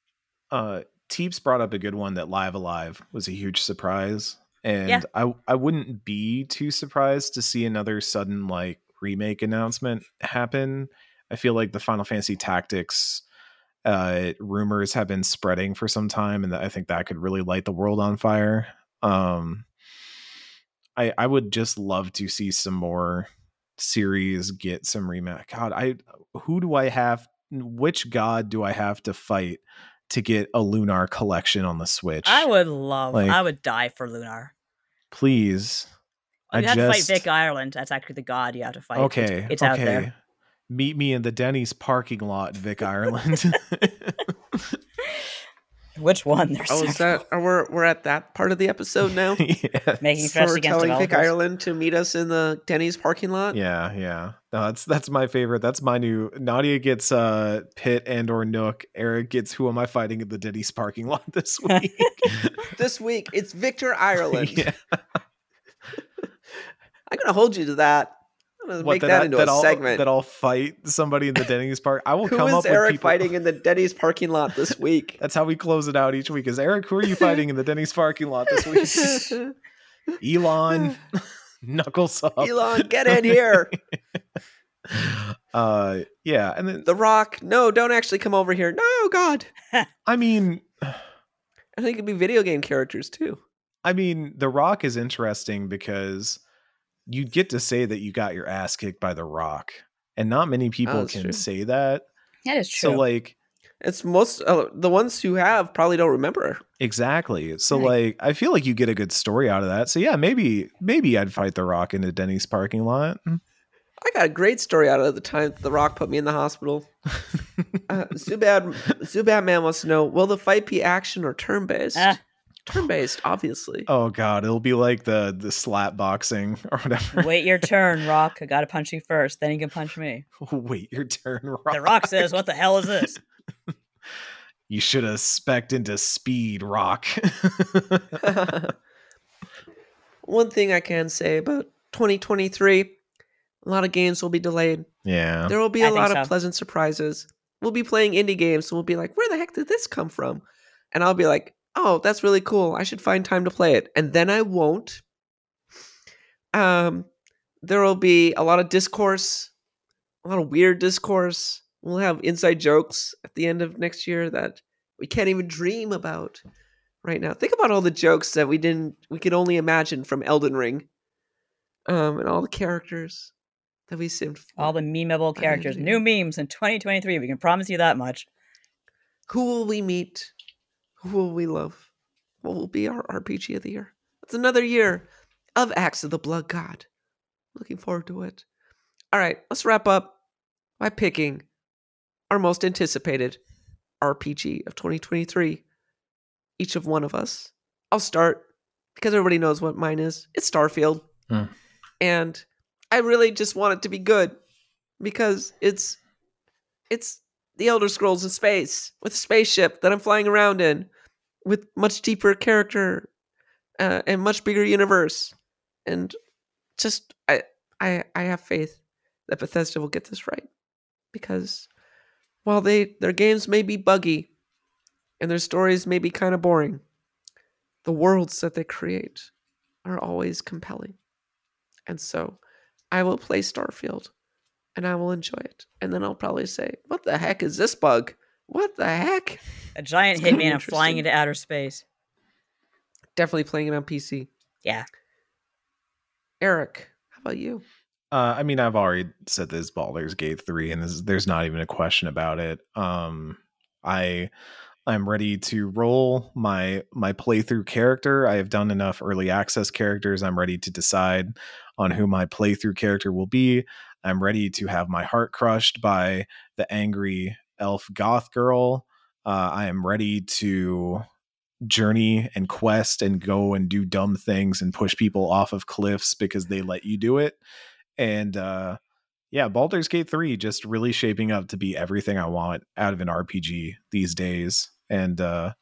uh Teeps brought up a good one that Live A Live was a huge surprise. And I I wouldn't be too surprised to see another sudden like remake announcement happen. I feel like the Final Fantasy Tactics uh rumors have been spreading for some time and I think that could really light the world on fire. Um I I would just love to see some more series get some remake. God, I who do I have which god do I have to fight to get a Lunar collection on the Switch? I would love. Like- I would die for Lunar. Please. Oh, I you have to fight Vic Ireland. That's actually the god you have to fight. It's- Okay. it's, okay. out there. Meet me in the Denny's parking lot, Vic [LAUGHS] Ireland. [LAUGHS] [LAUGHS] Which one? There's Oh, is that? Are we're we're at that part of the episode now? [LAUGHS] yes. Making So threats we're against telling Vic? Ireland to meet us in the Denny's parking lot. Yeah, yeah. No, that's that's my favorite. That's my new Nadia gets uh Pit and or Nook. Eric gets who am I fighting at the Denny's parking lot [LAUGHS] this week? [LAUGHS] This week it's Victor Ireland. yeah. I'm gonna hold you to that. What, make that, into a I'll, segment. That I'll fight somebody in the Denny's park. I will [LAUGHS] Who come up with Eric people. fighting in the Denny's parking lot this [LAUGHS] week? That's how we close it out each week. Is Eric? Who are you fighting in the Denny's parking lot this week? [LAUGHS] Elon, Knuckles up. Elon, get in here. uh, yeah, and then The Rock, no, don't actually come over here. No, God. I mean, I think it'd be video game characters too. I mean, The Rock is interesting because you get to say that you got your ass kicked by The Rock, and not many people Oh, can true. say that. That is true. So, like, It's most uh, the ones who have probably don't remember. exactly. So, Right. like, I feel like you get a good story out of that. So, yeah, maybe, maybe I'd fight The Rock in a Denny's parking lot. I got a great story out of the time The Rock put me in the hospital. [LAUGHS] Uh, Zubad Zubat Man wants to know: Will the fight be action or turn based? Ah. Turn based, obviously. Oh God, it'll be like the the slap boxing [LAUGHS] or whatever. Wait your turn, [LAUGHS] Rock. I gotta punch you first, then you can punch me. Wait your turn, Rock. The Rock says, [LAUGHS] "What the hell is this?" You should have specked into speed, Rock. One thing I can say about 2023: a lot of games will be delayed. yeah. There will be I a think lot so. of pleasant surprises. We'll be playing indie games and we'll be like, where the heck did this come from? And I'll be like, oh, that's really cool. I should find time to play it. And then I won't. Um, there will be a lot of discourse, a lot of weird discourse. We'll have inside jokes at the end of next year that we can't even dream about right now. Think about all the jokes that we didn't, we could only imagine from Elden Ring. Um, and all the characters that we simmed for. All the memeable characters, new memes in 2023. We can promise you that much. Who will we meet? Who will we love? What will be our RPG of the year? It's another year of Axe of the Blood God. Looking forward to it. All right, let's wrap up by picking our most anticipated RPG of 2023. Each of one of us. I'll start because everybody knows what mine is. It's Starfield. Hmm. And I really just want it to be good because it's it's the Elder Scrolls in space with a spaceship that I'm flying around in with much deeper character uh, and much bigger universe. And just I I I have faith that Bethesda will get this right because while they their games may be buggy and their stories may be kind of boring, the worlds that they create are always compelling. And so I will play Starfield and I will enjoy it. And then I'll probably say, What the heck is this bug? What the heck? A giant It's gonna be hitman and flying into outer space. Definitely playing it on PC. Yeah. Eric, how about you? Uh, I mean, I've already said this Baldur's Gate three, and this, there's not even a question about it. Um, I I'm ready to roll my my playthrough character. I have done enough early access characters. I'm ready to decide on who my playthrough character will be. I'm ready to have my heart crushed by the angry elf goth girl. Uh, I am ready to journey and quest and go and do dumb things and push people off of cliffs because they let you do it. And uh yeah, Baldur's Gate 3 just really shaping up to be everything I want out of an RPG these days. And uh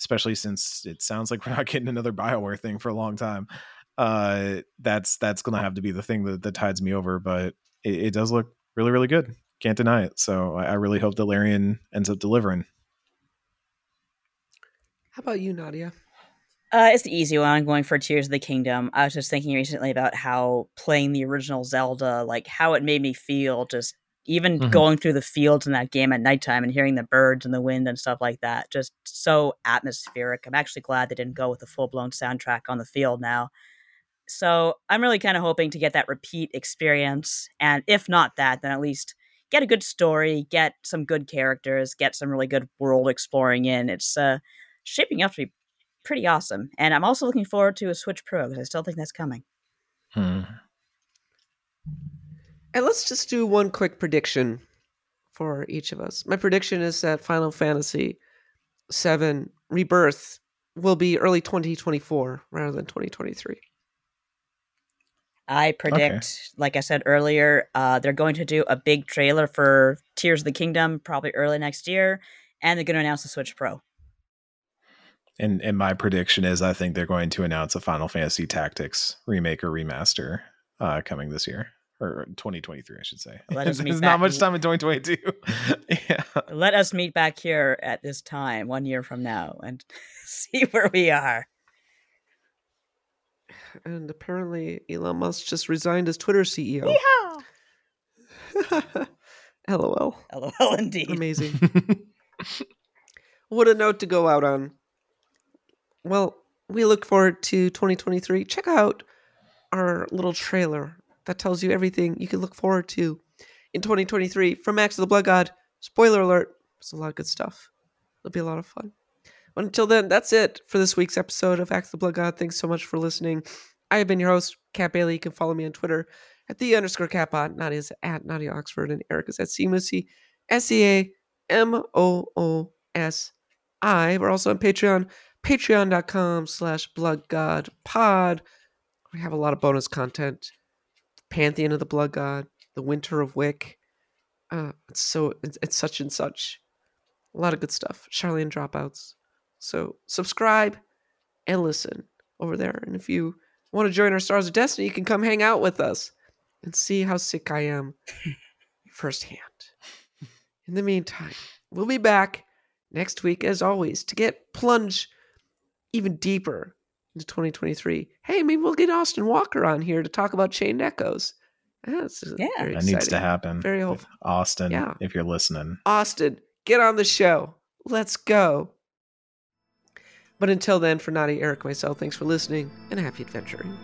especially since it sounds like we're not getting another Bioware thing for a long time. Uh, that's that's gonna have to be the thing that, that tides me over. But it, it does look really really good. Can't deny it. So I, I really hope that Larian ends up delivering. How about you, Nadia? Uh, it's the easy one. I'm going for Tears of the Kingdom. I was just thinking recently about how playing the original Zelda, like how it made me feel just even Mhm. going through the fields in that game at nighttime and hearing the birds and the wind and stuff like that. Just so atmospheric. I'm actually glad they didn't go with a full blown soundtrack on the field now. So I'm really kind of hoping to get that repeat experience. And if not that, then at least get a good story, get some good characters, get some really good world exploring in. It's uh, shaping up to be pretty awesome. And I'm also looking forward to a Switch Pro because I still think that's coming. Hmm. And let's just do one quick prediction for each of us. My prediction is that Final Fantasy VII Rebirth will be early 2024 rather than 2023. I predict, like I said earlier, uh, they're going to do a big trailer for Tears of the Kingdom probably early next year, and they're going to announce the Switch Pro. And and my prediction is I think they're going to announce a Final Fantasy Tactics remake or remaster uh, coming this year or 2023, I should say. Let us [LAUGHS] meet There's not much time in 2022. [LAUGHS] yeah. Let us meet back here at this time one year from now and [LAUGHS] see where we are. And apparently, Elon Musk just resigned as Twitter CEO. [LAUGHS] LOL. LOL indeed. Amazing. [LAUGHS] what a note to go out on. Well, we look forward to 2023. Check out our little trailer that tells you everything you can look forward to in 2023 from Axe of the Blood God. Spoiler alert, it's a lot of good stuff. It'll be a lot of fun. Until then, that's it for this week's episode of Axe the Blood God. Thanks so much for listening. I have been your host, Kat Bailey. You can follow me on Twitter at the underscore catbot. Nadia's at Nadia Oxford, and Eric is at SeaMoosi, S E A M O O S I. We're also on Patreon, patreon.com slash blood god pod. We have a lot of bonus content. Pantheon of the Blood God, The Winter of Wick. Uh, it's so it's, it's such and such. A lot of good stuff. Charlene dropouts. So subscribe and listen over there. And if you want to join our Stars of Destiny, you can come hang out with us and see how sick I am [LAUGHS] firsthand. In the meantime, we'll be back next week as always to get plunge even deeper into 2023. Hey, maybe we'll get Austin Walker on here to talk about Chained Echoes. That's Yeah. very That needs to happen. Very hopeful. Austin, Yeah. if you're listening. Austin, get on the show. Let's go. But until then, for Nadia, Eric, myself, thanks for listening and happy adventuring.